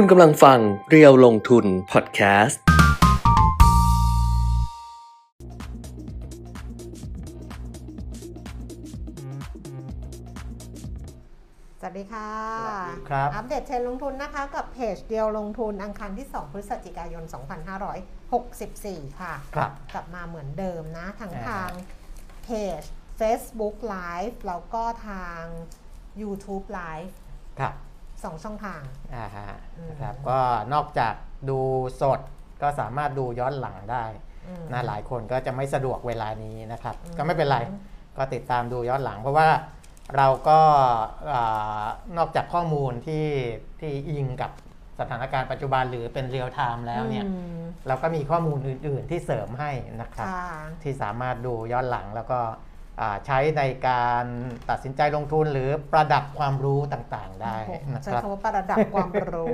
คุณกำลังฟังเรียวลงทุนพอดแคสต์ สวัสดีค่ะสวัสดีครับ อัปเดตเทรนด์ลงทุนนะคะ กับเพจเดียวลงทุนอังคารที่ 2 พฤศจิกายน 2564 ค่ะ ครับ กลับมาเหมือนเดิมนะ ทั้งอ่าทางเพจ Facebook Live แล้วก็ทาง YouTube Live ครับ สองช่องทาง อ่าฮะอืม นะครับก็นอกจากดูสดก็สามารถดูย้อนหลังได้อืม นะหลายคนก็จะไม่สะดวกเวลานี้นะครับ อืม ก็ไม่เป็นไรก็ติดตามดูย้อนหลัง เพราะว่าเราก็อานอกจากข้อมูลที่ที่อิงกับสถานการณ์ปัจจุบันหรือเป็น real-time แล้วเนี่ย อืมเราก็มีข้อมูลอื่น ๆ ที่เสริมให้นะครับ ค่ะที่สามารถดูย้อนหลังแล้วก็อ่า ใช้ในการตัดสินใจลงทุนหรือประดับความรู้ต่างๆ ได้โอ้โหนะใช้ครับคำว่าประดับความรู้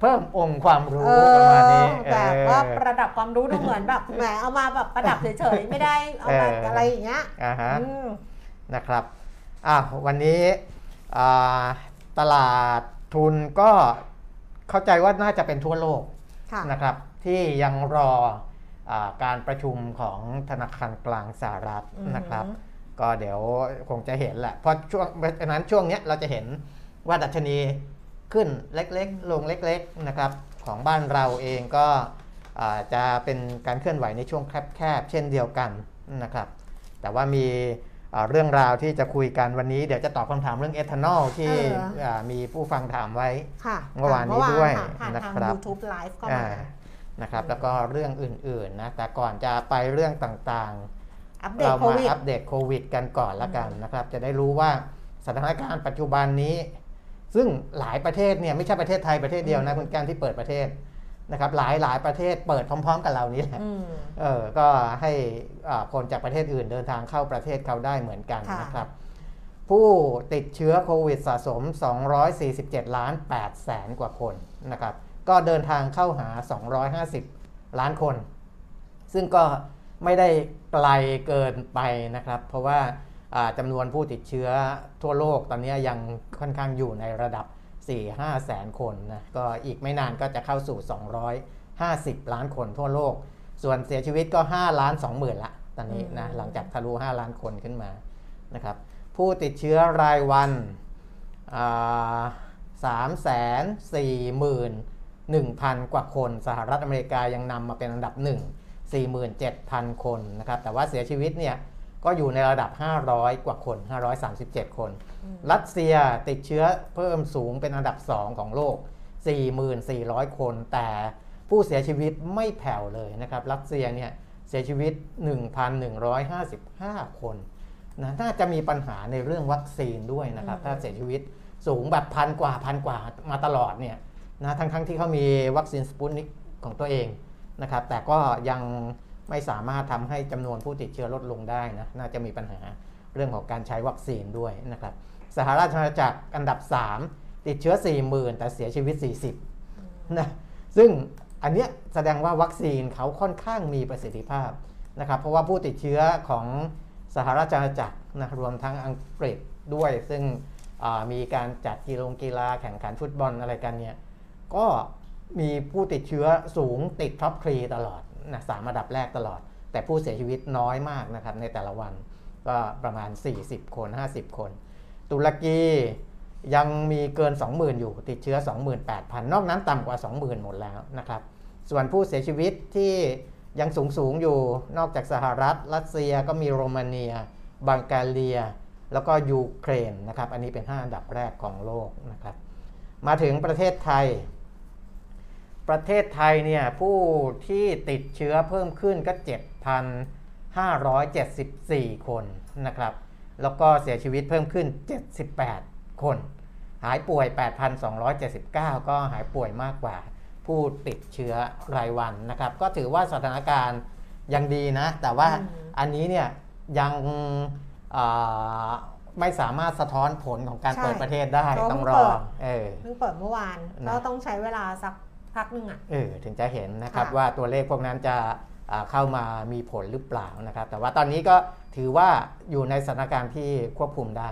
เพิ่มองค์ความรู้เอประมาณนี้อแต่ว่าเออประดับความรู้ดูเหมือนแบบแหมเอามาแบบประดับเฉยๆไม่ได้เอามาเออออะไรอย่างเงี้ยอ่าฮะอืมนะครับอะวันนี้อ่าตลาดทุนก็เข้าใจว่าน่าจะเป็นทั่วโลกค่ะนะครับ ที่ยังรออา การประชุมของธนาคารกลางสหรัฐอือหือนะครับ ก็เดี๋ยวคงจะเห็นแหละเพราะช่วงเพราะฉะนั้นช่วงเนี้ยเราจะเห็นว่าดัชนีขึ้นเล็กๆ ลงเล็กๆนะครับของบ้านเราเองก็อ่าจะเป็นการเคลื่อนไหวในช่วงแคบๆเช่นเดียวกันนะครับ แต่ว่ามีอ่าเรื่องราวที่จะคุยกันวันนี้เดี๋ยวจะตอบคำถามเรื่องเอทานอลที่เอออ่ามีผู้ฟังถามไว้ค่ะเมื่อวานนี้ด้วยผ่านนะทางครับ YouTube Live ก็อ่ามา นะครับ แล้วก็เรื่องอื่นๆนะแต่ก่อนจะไปเรื่องต่างๆอัปเดตเราโคมาวิดอัปเดตโควิดกันก่อนละกันนะครับ จะได้รู้ว่าสถานการณ์ปัจจุบันนี้ ซึ่งหลายประเทศเนี่ยไม่ใช่ประเทศไทยประเทศเดียวนะคุณการที่เปิดประเทศนะครับหลายหลายประเทศเปิดพร้อม ๆ กับเรานี้แหละอืมเออก็ให้อ่าคนจากประเทศอื่นเดินทางเข้าประเทศเขาได้เหมือนกันค่ะนะครับ ผู้ติดเชื้อโควิดสะสม 247 ล้าน8แสนกว่าคนนะครับ ก็เดินทางเข้าหา 250 ล้านคน ซึ่งก็ไม่ได้ไกลเกินไปนะครับ เพราะว่าอ่าจำนวนผู้ติดเชื้อทั่วโลกตอนนี้ยังค่อนข้างอยู่ในระดับ 4-5 แสนคนนะก็อีกไม่นานก็จะเข้าสู่ 250 ล้านคนทั่วโลก ส่วนเสียชีวิตก็ 5 ล้าน 2 หมื่นละตอนนี้นะอืมหลังจากทะลุ 5 ล้านคนขึ้นมานะครับผู้ติดเชื้อรายวันสามแสน สี่หมื่นหนึ่งพันกว่าคน สหรัฐอเมริกายังนำมาเป็นอันดับหนึ่ง47,000 คนนะครับแต่ว่าเสียชีวิตเนี่ยก็อยู่ในระดับ 500 กว่าคน 537 คน รัสเซียติดเชื้อเพิ่มสูงเป็นอันดับ 2 ของโลก 4,400 คน แต่ผู้เสียชีวิตไม่แผ่วเลยนะครับ รัสเซียเนี่ยเสียชีวิต 1,155 คนนะน่าจะมีปัญหาในเรื่องวัคซีนด้วยนะครับอืมถ้าเสียชีวิตสูงแบบพันกว่าพันกว่ามาตลอดเนี่ย นะทั้งที่เขามีวัคซีนสปุตนิกของตัวเองนะครับ แต่ก็ยังไม่สามารถทำให้จำนวนผู้ติดเชื้อลดลงได้นะน่าจะมีปัญหาเรื่องของการใช้วัคซีนด้วยนะครับสหราชอาณาจักรอันดับ 3 ติดเชื้อ 40,000 แต่เสียชีวิต 40นะซึ่งอันเนี้ยแสดงว่าวัคซีนเขาค่อนข้างมีประสิทธิภาพนะครับเพราะว่าผู้ติดเชื้อของสหราชอาณาจักรนะรวมทั้งอังกฤษด้วย ซึ่งมีการจัดกีฬากีฬาแข่งขันฟุตบอลอะไรกันเนี่ย ก็มีผู้ติดเชื้อสูงติดท็อปทรีตลอดนะสามอันดับแรกตลอด แต่ผู้เสียชีวิตน้อยมากนะครับในแต่ละวันก็ประมาณ 40 คน 50 คน ตุรกียังมีเกิน 20,000 อยู่ติดเชื้อ 28,000 นอกนั้นต่ำกว่า 20,000 หมดแล้วนะครับ ส่วนผู้เสียชีวิตที่ยังสูงสูงอยู่นอกจากสหรัฐ รัสเซียก็มีโรมาเนีย บังกาเลีย แล้วก็ยูเครนนะครับ อันนี้เป็น 5 อันดับแรกของโลกนะครับ มาถึงประเทศไทย ประเทศไทยเนี่ยผู้ที่ติดเชื้อเพิ่มขึ้นก็ 7,574 คนนะครับ แล้วก็เสียชีวิตเพิ่มขึ้น 78 คน หายป่วย 8,279 ก็หายป่วยมากกว่า ผู้ติดเชื้อรายวันนะครับ ก็ถือว่าสถานการณ์ยังดีนะ แต่ว่าอืมอันนี้เนี่ยยังอ่าไม่สามารถสะท้อนผลของการใช่เปิดประเทศได้ก็ต้องเพิ่รงเปิอดเออเพิ่งเปิดเมื่อวานนะก็ต้องใช้เวลาสัก พักหนึ่งอะเออถึงจะเห็นนะครับค่ะว่าตัวเลขพวกนั้นจะอ่าเข้ามามีผลหรือเปล่านะครับ แต่ว่าตอนนี้ก็ถือว่าอยู่ในสถานการณ์ที่ควบคุมได้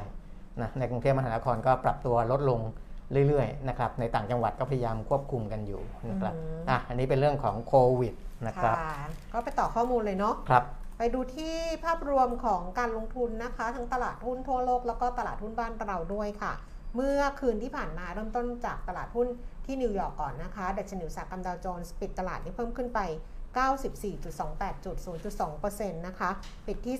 นะในกรุงเทพมหานครก็ปรับตัวลดลงเรื่อยๆนะครับในต่างจังหวัดก็พยายามควบคุมกันอยู่นะครับอืมอะอันนี้เป็นเรื่องของโควิดนะครับค่ะก็ไปต่อข้อมูลเลยเนาะครับไปดูที่ภาพรวมของการลงทุนนะคะ ทั้งตลาดหุ้นทั่วโลกแล้วก็ตลาดหุ้นบ้านเราด้วยค่ะ เมื่อคืนที่ผ่านมาเริ่มต้นจากตลาดหุ้น ที่นิวยอร์กก่อนนะคะ ดัชนีอุตสาหกรรมดาวโจนส์ปิดตลาดนี้เพิ่มขึ้นไป 94.28 จุด 0.2%นะคะ ปิดที่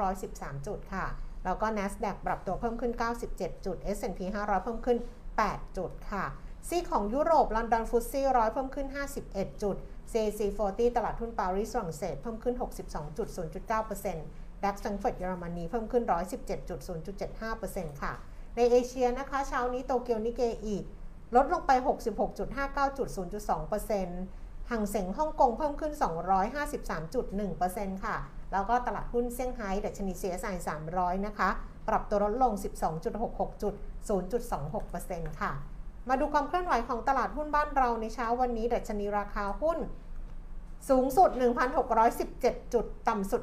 35,913 จุดค่ะ แล้วก็ NASDAQ ปรับตัวเพิ่มขึ้น 97 จุด S&P 500 เพิ่มขึ้น 8 จุดค่ะ ซีของยุโรปลอนดอนฟุตซี่ร้อยเพิ่มขึ้น 51 จุด CAC 40 ตลาดหุ้นปารีสฝรั่งเศสเพิ่มขึ้น 62.0.9%ดัคสังเฟิร์ตเยอรมนีเพิ่มขึ้น 117.0.75%ค่ะ ในเอเชียนะคะ เช้านี้โตเกียวนิเกอี ลดลงไป 66.59.0.2%ห่างเสงฮ่องกงเพิ่มขึ้น 253.1%ค่ะ แล้วก็ตลาดหุ้นเซี่ยงไฮ้ดัชนี CSI 300 นะคะ ปรับตัวลดลง 12.66จุด0.26%ค่ะ มาดูความเคลื่อนไหวของตลาดหุ้นบ้านเราในเช้าวันนี้ดัชนีราคาหุ้นสูงสุด 1,617 จุด ต่ำสุด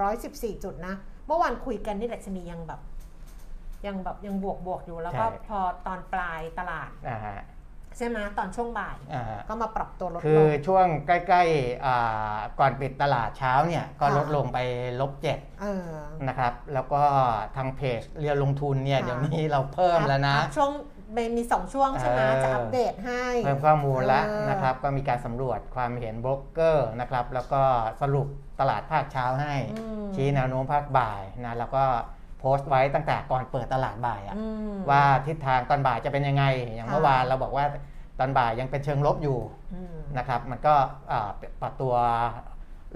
1,614 จุดนะ เมื่อวานคุยกันนี่ดัชนียังแบบ ยังแบบยังบวกบวกอยู่แล้วก็ใช่พอตอนปลายตลาดอ่าฮะใช่ไหมตอนช่วงบ่ายอ่าฮะก็มาปรับตัวลดคืลองช่วงใกล้ๆอ่าก่อนปิดตลาดเช้าเนี่ยก็ค่ะลดลงไปลบเจ็ดเออนะครับแล้วก็ทางเพจเรียนลงทุนเนี่ยค่ะเดี๋ยวนี้เราเพิ่มแล้วนะอัพช่วงมีสองช่วงใช่ไหมเออจะอัปเดตให้ เพิ่มข้อมูลแล้วเออนะครับก็มีการสำรวจความเห็นโบรกเกอร์นะครับแล้วก็สรุปตลาดภาคเช้าให้อืมชี้แนวโน้มภาคบ่ายนะแล้วก็ โพสต์ไว้ตั้งแต่ก่อนเปิดตลาดบ่ายอะอืมว่าทิศทางตอนบ่ายจะเป็นยังไง อย่างค่ะเมื่อวานเราบอกว่าตอนบ่ายยังเป็นเชิงลบอยู่อืมนะครับมันก็อ่าปรับตัว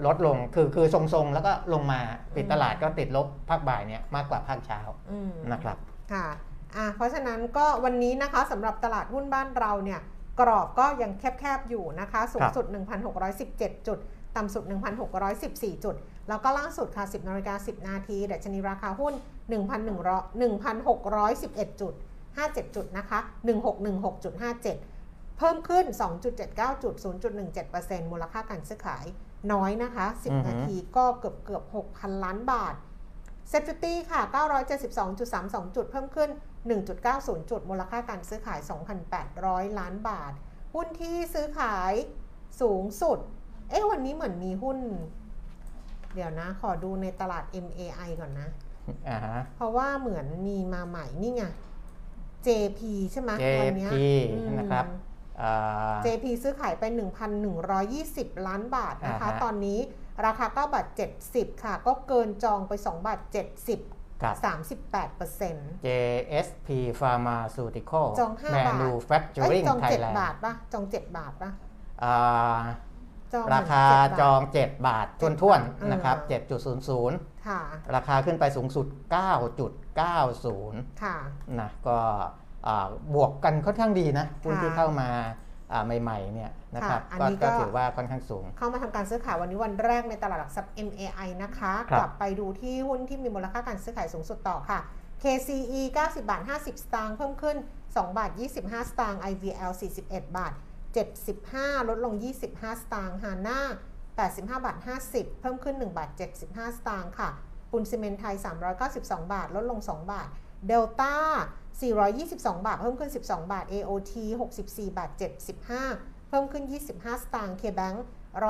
ลดลงคือคือทรงๆ แล้วก็ลงมาปิดตลาดก็ติดลบภาคบ่ายเนี่ยมากกว่าภาคเช้าอืมนะครับค่ะอะเพราะฉะนั้นก็วันนี้นะคะสำหรับตลาดหุ้นบ้านเราเนี่ยกรอบก็ยังแคบๆ อยู่นะคะ สูงสุด 1,617 จุด ต่ำสุด 1,614 จุด แล้วก็ล่าสุดค่ะ 10นาฬิกา10 นาทีดัชนีราคาหุ้น 1,100 1,611จุด57 จุดนะคะ 1616.57 เพิ่มขึ้น 2.79 จุด 0.17%มูลค่าการซื้อขายน้อยนะคะอือฮึ10 นาทีก็เกือบเกือบ 6,000 ล้านบาท SET50 ค่ะ 972.32 จุด เพิ่มขึ้น 1.90 จุด มูลค่าการซื้อขาย 2,800 ล้านบาท หุ้นที่ซื้อขายสูงสุด เอ๊ะ วันนี้เหมือนมีหุ้น เดี๋ยวนะ ขอดูในตลาด MAI ก่อนนะ อ่าฮะ เพราะว่าเหมือนมีมาใหม่นี่ไง JP ใช่ไหมวันเนี้ย JP อืมนะครับ อ่า JP ซื้อขายไป 1,120 ล้านบาทนะคะ อ่าฮะ ตอนนี้ราคา9บาท70 ค่ะ ก็เกินจองไป2บาท70 กับ 38เปอร์เซ็นต์ JSP Pharmaceutical จอง5บาท เอ้ย Manufacturing จอง7 Thailand บาทปะจอง 7 บาทปะ อ่าจอง ราคา7บทจอง 7 บาทเจ็ดท้วนบาทๆนะครับเออ7.00ค่ะราคาขึ้นไปสูงสุด 9.90ค่ะนะก็อ่าบวกกันค่อนข้างดีนะหุ้นค่ะที่เข้ามาอ่าใหม่ๆเนี่ยนะครับค่ะอันก็นี้ก็ก็ถือว่าค่อนข้างสูง เข้ามาทำการซื้อขายวันนี้วันแรกในตลาดหลักทรัพย์ MAI นะคะครับกลับไปดูที่หุ้นที่มีมูลค่าการซื้อขายสูงสุดต่อค่ะ KCE 90 บาท 50 สตางค์เพิ่มขึ้น 2 บาท 25 สตางค์ IVL 41 บาท 75 ลดลง 25 สตางค์ฮาน่า85 บาท 50 เพิ่มขึ้น 1 บาท 75 สตางค์ค่ะปุนซีเมนไทย 392 บาท ลดลง 2 บาท เดลต้า 422 บาท เพิ่มขึ้น 12 บาท AOT 64 บาท 75 เพิ่มขึ้น 25 สตางค์ KBank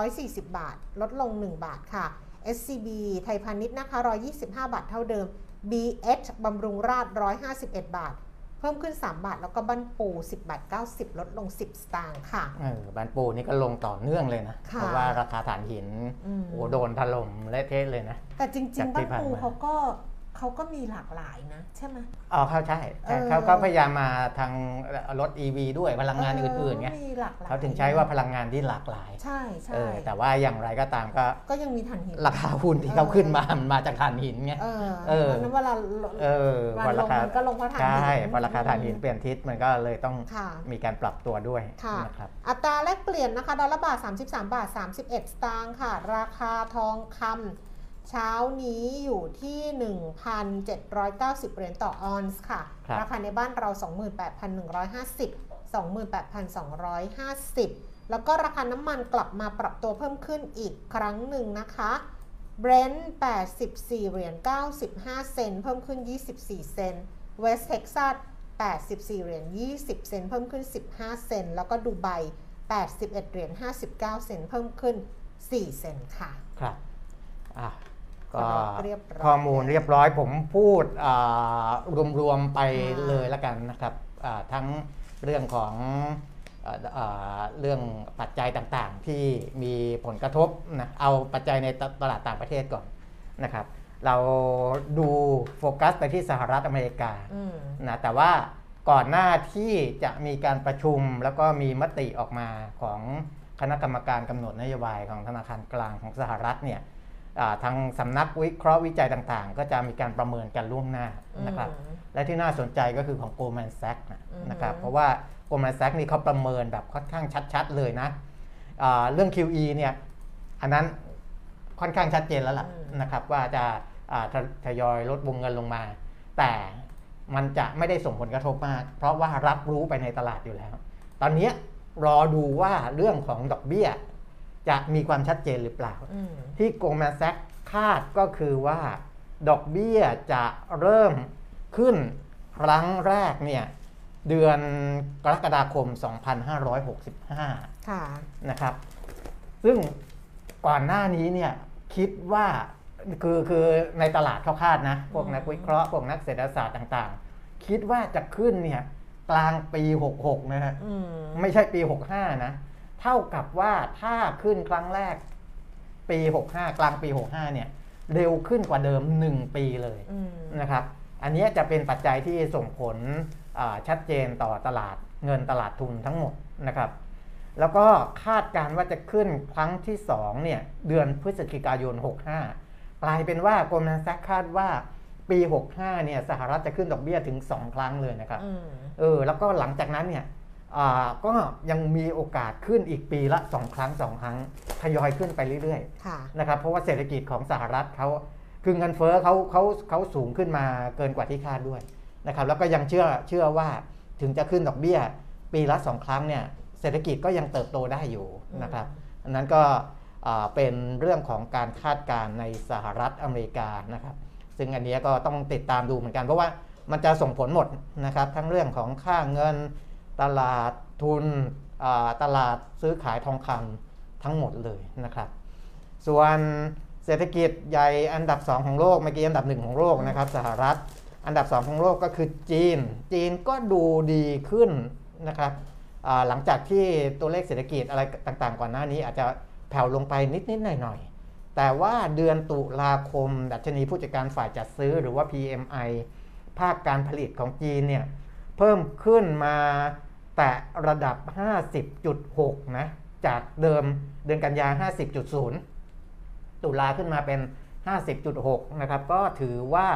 140 บาท ลดลง 1 บาทค่ะ SCB ไทยพาณิชย์นะคะ 125 บาทเท่าเดิม BH บำรุงราษฎร์151 บาท พิ่มขึ้น 3 บาท แล้วก็บั้นปู 10 บาท 90 ลดลง 10 สตางค์ค่ะ เออบานปูนี่ก็ลงต่อเนื่องเลยนะ ค่ะเพราะว่าราคาถ่านหินอืม โอ้โดนถล่มเละเทะเลยนะ แต่จริจางกๆที่บ้านผ่านปูมา เขาก็ เขาก็มีหลากหลายนะ ใช่ไหมอ๋อเขาใช่ใช่เออเขาก็พยายามมาทางรถ EV ด้วยพลังงานอื่นๆไงมีหลากหลายเขาถึงใช้ว่าพลังงานที่หลากหลาย ใช่ใช่เออแต่ว่าอย่างไรก็ตามก็ก็ยังมีถ่านหินราคาหุ้นที่เขาขึ้นมามันมาจากถ่านหินไงเออเออเพราะฉะนั้นเวลาเออวันพอลรางคามันก็ลงเพราะถ่านหินใช่พอราคาถ่านหินเปลี่ยนทิศมันก็เลยต้องค่ะมีการปรับตัวด้วยค่ะนะครับอัตราแลกเปลี่ยนนะคะดอลลาร์บาท33บาท31 สตางค์ค่ะ ราคาทองคำ เช้านี้อยู่ที่ 1,790 เหรียญต่อออนซ์ค่ะครับราคาในบ้านเรา 28,150 28,250 แล้วก็ราคาน้ำมันกลับมาปรับตัวเพิ่มขึ้นอีกครั้งหนึ่งนะคะ Brent 84 เหรียญ 95 เซนต์เพิ่มขึ้น 24 เซนต์ West Texas 84 เหรียญ 20 เซนต์เพิ่มขึ้น 15 เซนต์แล้วก็ดูไบ81 เหรียญ 59 เซนต์เพิ่มขึ้น 4 เซนต์ค่ะ ครับ อะ ก็เรียบร้อยข้อมูลเรียบร้อยผมพูดอ่ารวมๆไปค่ะเลยแล้วกันนะครับอ่าทั้งเรื่องของอ่าอ่าเรื่องปัจจัยต่างๆ ที่มีผลกระทบนะเอาปัจจัยในตตลาดต่างประเทศก่อนนะครับ เราดูโฟกัสไปที่สหรัฐอเมริกาอืมนะแต่ว่าก่อนหน้าที่จะมีการประชุมแล้วก็มีมติออกมาของคณะกรรมการกำหนดนโยบายของธนาคารกลางของสหรัฐเนี่ยอ่า ทางสำนักวิเคราะห์วิจัยต่างๆ ก็จะมีการประเมินกันล่วงหน้านะครับอืมและที่น่าสนใจก็คือของ Goldman Sachs นะอืมนะครับ เพราะว่า Goldman Sachs นี่เขาประเมินแบบค่อนข้างชัด ๆ เลยนะอ่าเรื่อง QE เนี่ย อันนั้นค่อนข้างชัดเจนแล้วล่ะนะครับ ว่าจะอ่าททยอยลดวงเงินลงมา แต่มันจะไม่ได้ส่งผลกระทบมาก เพราะว่ารับรู้ไปในตลาดอยู่แล้ว ตอนนี้รอดูว่าเรื่องของดอกเบี้ย จะมีความชัดเจนหรือเปล่าอืมที่โกลแมนแซกคาดก็คือว่า ดอกเบี้ยจะเริ่มขึ้นครั้งแรกเนี่ยเดือนกรกฎาคม 2565ค่ะนะครับ ซึ่งก่อนหน้านี้เนี่ยคิดว่าคือคือในตลาดเขาคาดนะ พวกนักวิเคราะห์พวกนักเศรษฐศาสตร์ต่างๆ คิดว่าจะขึ้นเนี่ยกลางปี 66 นะฮะอืมไม่ใช่ปี 65 นะ เท่ากับว่าถ้าขึ้นครั้งแรก ปี 65 กลางปี 65 เนี่ย เร็วขึ้นกว่าเดิม 1 ปีเลยอืมนะครับ อันเนี้ยจะเป็นปัจจัยที่ส่งผลอ่าชัดเจนต่อตลาดเงินตลาดทุนทั้งหมดนะครับ แล้วก็คาดการณ์ว่าจะขึ้นครั้งที่2เนี่ยเดือนพฤศจิกายน 65 กลายเป็นว่าโกลแมนแซกคาดว่าปี 65 เนี่ยสหรัฐจะขึ้นดอกเบี้ยถึง 2 ครั้งเลยนะครับอืมเออ แล้วก็หลังจากนั้นเนี่ยอ่า ก็ยังมีโอกาสขึ้นอีกปีละ 2 ครั้ง 2 ครั้งทยอยขึ้นไปเรื่อยค่ะๆนะครับเพราะว่าเศรษฐกิจของสหรัฐเขาคือเงินเฟ้อเขาเขาเขาสูงขึ้นมาเกินกว่าที่คาดด้วยนะครับแล้วก็ยังเชื่อเชื่อว่าถึงจะขึ้นดอกเบี้ย ปีละ 2 ครั้งเนี่ยเศรษฐกิจก็ยังเติบโตได้อยู่นะครับอันนั้นก็อ่าเป็นเรื่องของการคาดการณ์ในสหรัฐอเมริกานะครับซึ่งอันเนี้ยก็ต้องติดตามดูเหมือนกัน เพราะว่ามันจะส่งผลหมดนะครับทั้งเรื่องของค่าเงิน ตลาดทุนตลาดซื้อขายทองคำทั้งหมดเลยนะครับ ส่วนเศรษฐกิจใหญ่อันดับ 2 ของโลกเมื่อกี้อันดับ 1 ของโลกนะครับสหรัฐอันดับ 2 ของโลกก็คือจีน จีนก็ดูดีขึ้นนะครับหลังจากที่ตัวเลขเศรษฐกิจอะไรต่างๆ ก่อนหน้านี้อาจจะแผ่วลงไปนิด ๆ หน่อย ๆ แต่ว่าเดือนตุลาคม ดัชนีผู้จัดการฝ่ายจัดซื้อหรือว่า PMI ภาคการผลิตของจีนเนี่ยเพิ่มขึ้นมา แต่ระดับ 50.6 นะ จากเดิมเดือนกันยา 50.0 ตุลาขึ้นมาเป็น 50.6 นะครับ ก็ถือว่า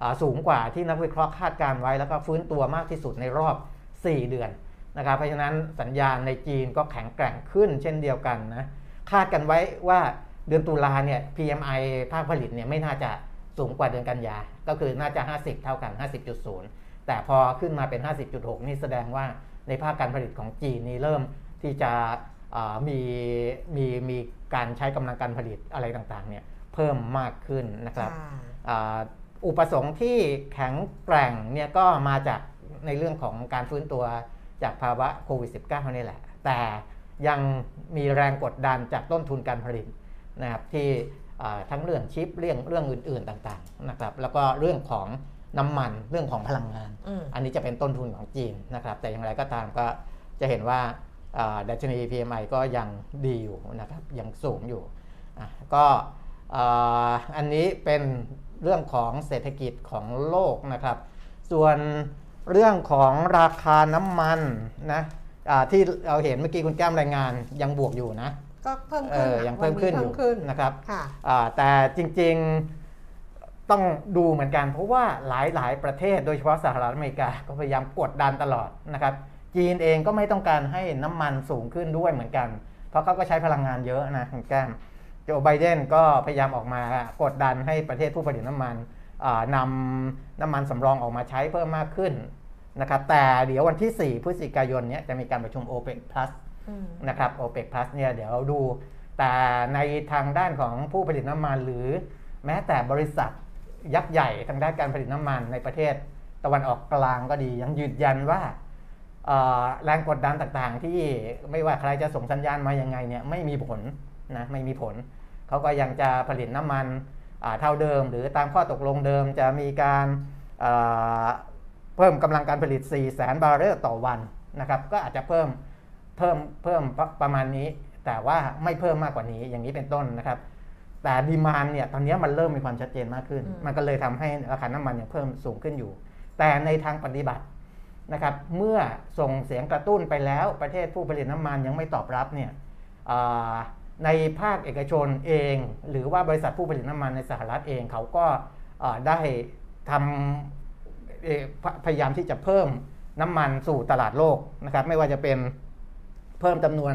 อ่าสูงกว่าที่นักวิเคราะห์คาดการไว้ แล้วก็ฟื้นตัวมากที่สุดในรอบ 4 เดือนนะครับ เพราะฉะนั้นสัญญาณในจีนก็แข็งแกร่งขึ้นเช่นเดียวกันนะ คาดกันไว้ว่าเดือนตุลาเนี่ย PMI ภาคผลิตเนี่ยไม่น่าจะสูงกว่าเดือนกันยา ก็คือน่าจะ 50 เท่ากัน 50.0 แต่พอขึ้นมาเป็น 50.6 นี่แสดงว่า ในภาคการผลิตของจีนนี่เริ่มที่จะอ่ามีมีมีการใช้กำลังการผลิตอะไรต่างๆเนี่ยเพิ่มมากขึ้นนะครับค่ะอ่าอุปสงค์ที่แข็งแกร่งเนี่ยก็มาจากในเรื่องของการฟื้นตัวจากภาวะโควิด -19 นี่แหละ แต่ยังมีแรงกดดันจากต้นทุนการผลิตนะครับที่อ่าทั้งเรื่องชิปเรื่องเรื่องอื่น ๆต่างๆนะครับแล้วก็เรื่องของ น้ำมันเรื่องของพลังงานอืมอันนี้จะเป็นต้นทุนของจีนนะครับแต่อย่างไรก็ตามก็จะเห็นว่าอ่าดัชนี PMI ก็ยังดีอยู่นะครับยังสูงอยู่อะก็อ่าอันนี้เป็นเรื่องของเศรษฐกิจของโลกนะครับ ส่วนเรื่องของราคาน้ำมันนะอ่าที่เราเห็นเมื่อกี้คุณแก้มรายงานยังบวกอยู่นะก็เพิ่มเอขึ้นออะยังเพิ่มขึ้นอยู่วัเพิ่มขึ้นนะครับค่ะอ่าแต่จริงๆ ต้องดูเหมือนกันเพราะว่าหลายๆ ประเทศโดยเฉพาะสหรัฐอเมริกาก็พยายามกดดันตลอดนะครับ จีนเองก็ไม่ต้องการให้น้ำมันสูงขึ้นด้วยเหมือนกัน เพราะเขาก็ใช้พลังงานเยอะนะคุณแก้มโจไบเดนก็พยายามออกมากดดันให้ประเทศผู้ผลิตน้ำมันอ่านำน้ำมันสำรองออกมาใช้เพิ่มมากขึ้นนะครับแต่เดี๋ยววันที่ 4 พฤศจิกายนเนี้ยจะมีการประชุม OPEC Plus อืมนะครับ OPEC Plus เนี่ยเดี๋ยวดูแต่ในทางด้านของผู้ผลิตน้ำมันหรือแม้แต่บริษัท ยักษ์ใหญ่ทางด้านการผลิตน้ำมันในประเทศตะวันออกกลางก็ดี ยังยืนยันว่าแรงกดดันต่างๆ ที่ไม่ว่าใครจะส่งสัญญาณมายังไงเนี่ยไม่มีผลนะไม่มีผล เขาก็ยังจะผลิตน้ำมันเท่าเดิม หรือตามข้อตกลงเดิมจะมีการเพิ่มกำลังการผลิต 4 0 0 0 0 0 บาร์เรลต่อวันนะครับก็อาจจะเพิ่มเพิ่มเพิ่มประมาณนี้ แต่ว่าไม่เพิ่มมากกว่านี้อย่างนี้เป็นต้นนะครับ แต่ดีมานเนี่ยตอนนี้มันเริ่มมีความชัดเจนมากขึ้นอืมมันก็เลยทำให้ราคาน้ำมันเนี่ยเพิ่มสูงขึ้นอยู่ แต่ในทางปฏิบัตินะครับ เมื่อส่งเสียงกระตุ้นไปแล้วประเทศผู้ผลิตน้ำมันยังไม่ตอบรับเนี่ยอ่าในภาคเอกชนเอง หรือว่าบริษัทผู้ผลิตน้ำมันในสหรัฐเองเขาก็อ่าได้ทำเอ่อพยพยายามที่จะเพิ่มน้ำมันสู่ตลาดโลกนะครับ ไม่ว่าจะเป็นเพิ่มจำนวน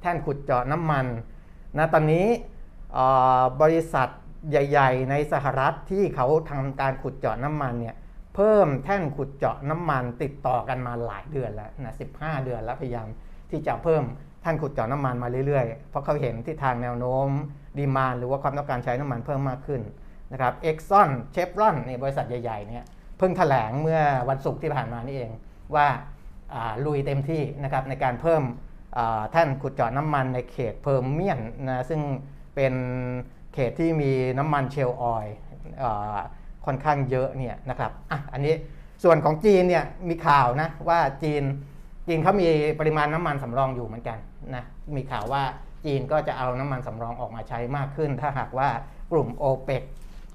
แท่นขุดเจาะน้ำมันนะตอนนี้เอ่อ บริษัทใหญ่ ๆ ในสหรัฐที่เขาทำการขุดเจาะน้ำมันเนี่ยเพิ่มแท่นขุดเจาะน้ำมันติดต่อกันมาหลายเดือนแล้วนะ15เดือนแล้วพยายามที่จะเพิ่มแท่นขุดเจาะน้ำมันมาเรื่อยๆ เพราะเขาเห็นที่ทางแนวโน้มdemand หรือว่าความต้องการใช้น้ำมันเพิ่มมากขึ้นนะครับ Exxon Chevron นี่บริษัทใหญ่ๆเนี่ยเพิ่งแถลงเมื่อวันศุกร์ที่ผ่านมานี่เองว่าลุยเต็มที่นะครับในการเพิ่มแท่นขุดเจาะน้ำมันในเขต Permian นะซึ่ง เป็นเขตที่มีน้ำมัน shale oil อ่าค่อนข้างเยอะเนี่ยนะครับอะอันนี้ส่วนของจีนเนี่ยมีข่าวนะว่าจีนจีนเขามีปริมาณน้ำมันสำรองอยู่เหมือนกันนะมีข่าวว่าจีนก็จะเอาน้ำมันสำรองออกมาใช้มากขึ้น ถ้าหากว่ากลุ่มโอเปก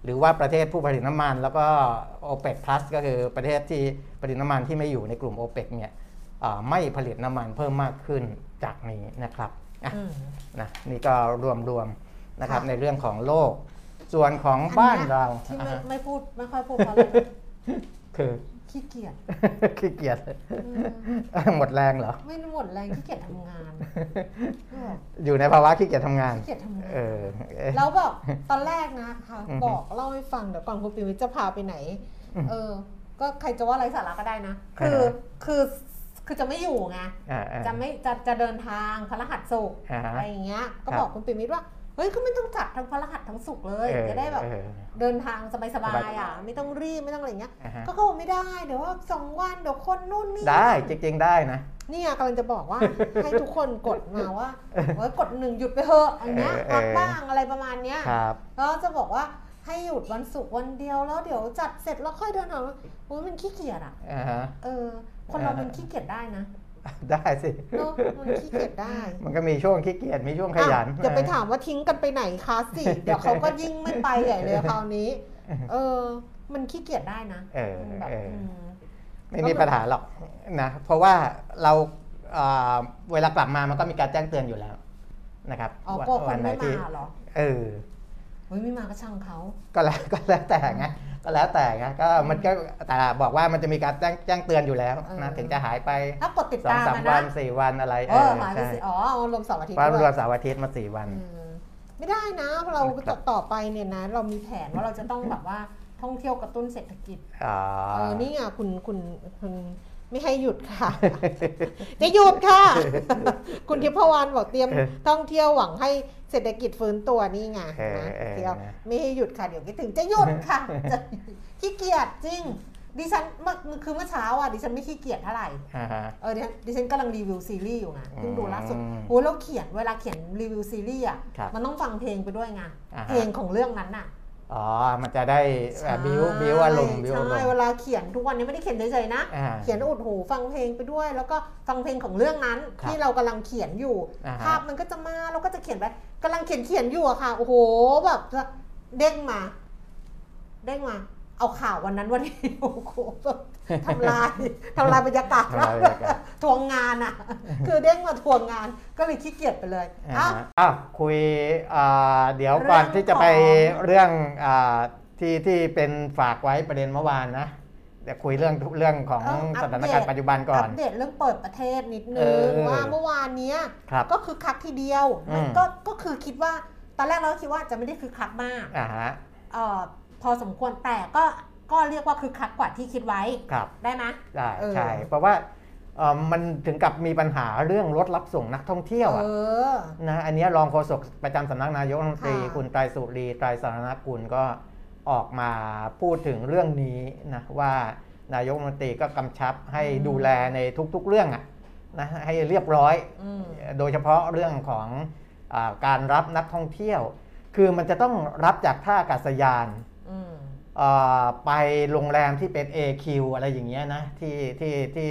หรือว่าประเทศผู้ผลิตน้ำมัน แล้วก็โอเปก plus ก็คือประเทศที่ผลิตน้ำมันที่ไม่อยู่ในกลุ่มโอเปกเนี่ยอ่าไม่ผลิตน้ำมันเพิ่มมากขึ้นจากนี้นะครับอะอืมนะนี่ก็รวมๆ นะครับค่ะในเรื่องของโลก ส่วนของบ้านเราที่อ่าไม่ฮะไม่พูดไม่ค่อยพูดเพราะอะไรคือขี้เกียจขี้เกียจอืมหมดแรงเหรอ ไม่หมดแรงขี้เกียจทำงานเอออยู่ในภาวะขี้เกียจทำงานขี้เกียจทำงานเออเอ๊ะแล้วแบบตอนแรกนะคะอือฮึบอกเล่าให้ฟังเดี๋ยวก่อนคุณปิวิทย์จะพาไปไหนอืมเออ ก็ใครจะว่าไรสาระก็ได้นะ คืออ่าฮะคือคือจะไม่อยู่ไงอ่าอ่าจะไม่จะจะเดินทางพระรหัสศุกร์อ่าฮะอะไรอย่างเงี้ย ก็ครับบอกคุณปิมิตรว่า เฮ้ยก็ไม่ต้องจัดทั้งพระรหัสทั้งศุกร์เลยเออจะได้แบบเออเดินทางสบายสบายๆอะไม่ต้องรีบไม่ต้องอะไรอย่างเงี้ยอ่าฮะก็เขาบอกไม่ได้เดี๋ยวว่าสองวันเดี๋ยวคนนู่นนี่ได้จริงๆได้นะเนี่ยกำลังจะบอกว่าให้ทุกคนกดมาว่าเฮ้ยกดหนึ่งหยุดไปเถอะอย่างเงี้ยเออเออพักบ้างอะไรประมาณเนี้ยครับแล้วจะบอกว่าให้หยุดวันศุกร์วันเดียวแล้วเดี๋ยวจัดเสร็จแล้วค่อยเดินทางโอ้ยมันขี้เกียจอะอ่าฮะเออ คนเราเออมันขี้เกียจได้นะ ได้สิเนอะมันขี้เกียจได้ มันก็มีช่วงขี้เกียจมีช่วงขยันอะอย่าไปถามว่าทิ้งกันไปไหนคะสิ เดี๋ยวเขาก็ยิ่งไม่ไปใหญ่เลยคราวนี้ เออ มันขี้เกียจได้นะเออมันแบบเอออืมไม่มีปัญหาหรอกนะเพราะว่าเราอ่าเวลากลับมามันก็มีการแจ้งเตือนอยู่แล้วนะครับอ๋อกลัวคนไม่ที่มาเหรอเออ เฮ้ยไม่มาก็ช่างเขาก็แล้วก็แล้วแต่ไงก็แล้วแต่ไงก็มันก็แต่บอกว่ามันจะมีการแจ้งแจ้งเตือนอยู่แล้วนะถึงจะหายไปถ้ากดติดสองตามสามอะวันะนสี่วันอะไรเออหายไปใช่สิอ๋อรวมเสาร์อาทิตย์ว่าด้วยรวมเสาร์อาทิตย์มาสี่วันอืมไม่ได้นะเราครับต่อไปเนี่ยนะ เรามีแผนว่าเราจะต้องแบบว่าท่องเที่ยวกระตุ้นเศรษฐกิจอ่าเออนี่ไงคุณคุณคุณ ไม่ให้หยุดค่ะ จะหยุดค่ะ คุณทิพวรรณบอกเตรียมท่องเที่ยวหวังให้เศรษฐกิจฟื้นตัวนี่ไงเออนะเออเที่ยวไม่ให้หยุดค่ะ เดี๋ยวคิดถึงจะหยุดค่ะจะขี้เกียจจริง ดิฉันเมื่อคือเมื่อเช้าอะดิฉันไม่ขี้เกียจเท่าไหร่อ่าฮะเออดิฉันดิฉันกำลังรีวิวซีรีส์อยู่ไงเพิ่งดูล่าสุดอืมโอ้แล้วเขียนเวลาเขียนรีวิวซีรีส์อะครับมันต้องฟังเพลงไปด้วยไงอ่าฮะเพลงของเรื่องนั้นน่ะ อ๋อ มันจะได้แบบบิวบิวอารมณ์บิวอารมใช่ณ์เวลาเขียนทุกวันนี้ไม่ได้เขียนเฉยๆนะอ่าเขียนอุดหูฟังเพลงไปด้วย แล้วก็ฟังเพลงของเรื่องนั้นครับที่เรากำลังเขียนอยู่อ่าฮะภาพมันก็จะมาเราก็จะเขียนไปกำลังเขียนเขียนอยู่อะค่ะ โอ้โหแบบเด้งมา เด้งมา เอาข่าววันนั้นวันนี้โอ้โหแบบ ทำลายทำลายบรรยากาศทำลายบรรยากาศทวงงานอะคือเด้งมาทวงงานก็เลยขี้เกียจไปเลยอ่าอ้าวฮะอ้าวคุยอ่าเดี๋ยวก่อนเรื่องที่จะไปของเรื่องอาที่ที่เป็นฝากไว้ประเด็นเมื่อวานนะเดี๋ยวคุยเรื่องเรื่องของเอออัสปเดตถานการณ์ปัจจุบันก่อนอัปเดตเรื่องเปิดประเทศนิดนึเองอว่าเมื่อวานเนี้ยครับก็คือคักทีเดียวอืมมันก็ก็คือคิดว่าตอนแรกเราก็คิดว่าจะไม่ได้คือคักมากอ่าฮะเอ่อพอสมควรแต่ก็ ก็เรียกว่าคือคักกว่าที่คิดไว้ครับได้ไหมได้เออใช่เพราะว่าเอ่อมันถึงกับมีปัญหาเรื่องรถรับส่งนักท่องเที่ยวเออะอนะอันเนี้ยรองโฆษกประจำสำนักนายกรัฐมนตรีค่ะคุณไตรสุรีไตรสารณกุลก็ออกมาพูดถึงเรื่องนี้นะว่านายกรัฐมนตรีก็กำชับให้อืมดูแลในทุกๆเรื่องอะนะให้เรียบร้อยอืมโดยเฉพาะเรื่องของอาการรับนักท่องเที่ยว คือมันจะต้องรับจากท่าอากาศยานอืมอ่า ไปโรงแรมที่เป็น AQ อะไรอย่างเงี้ยนะที่ที่ที่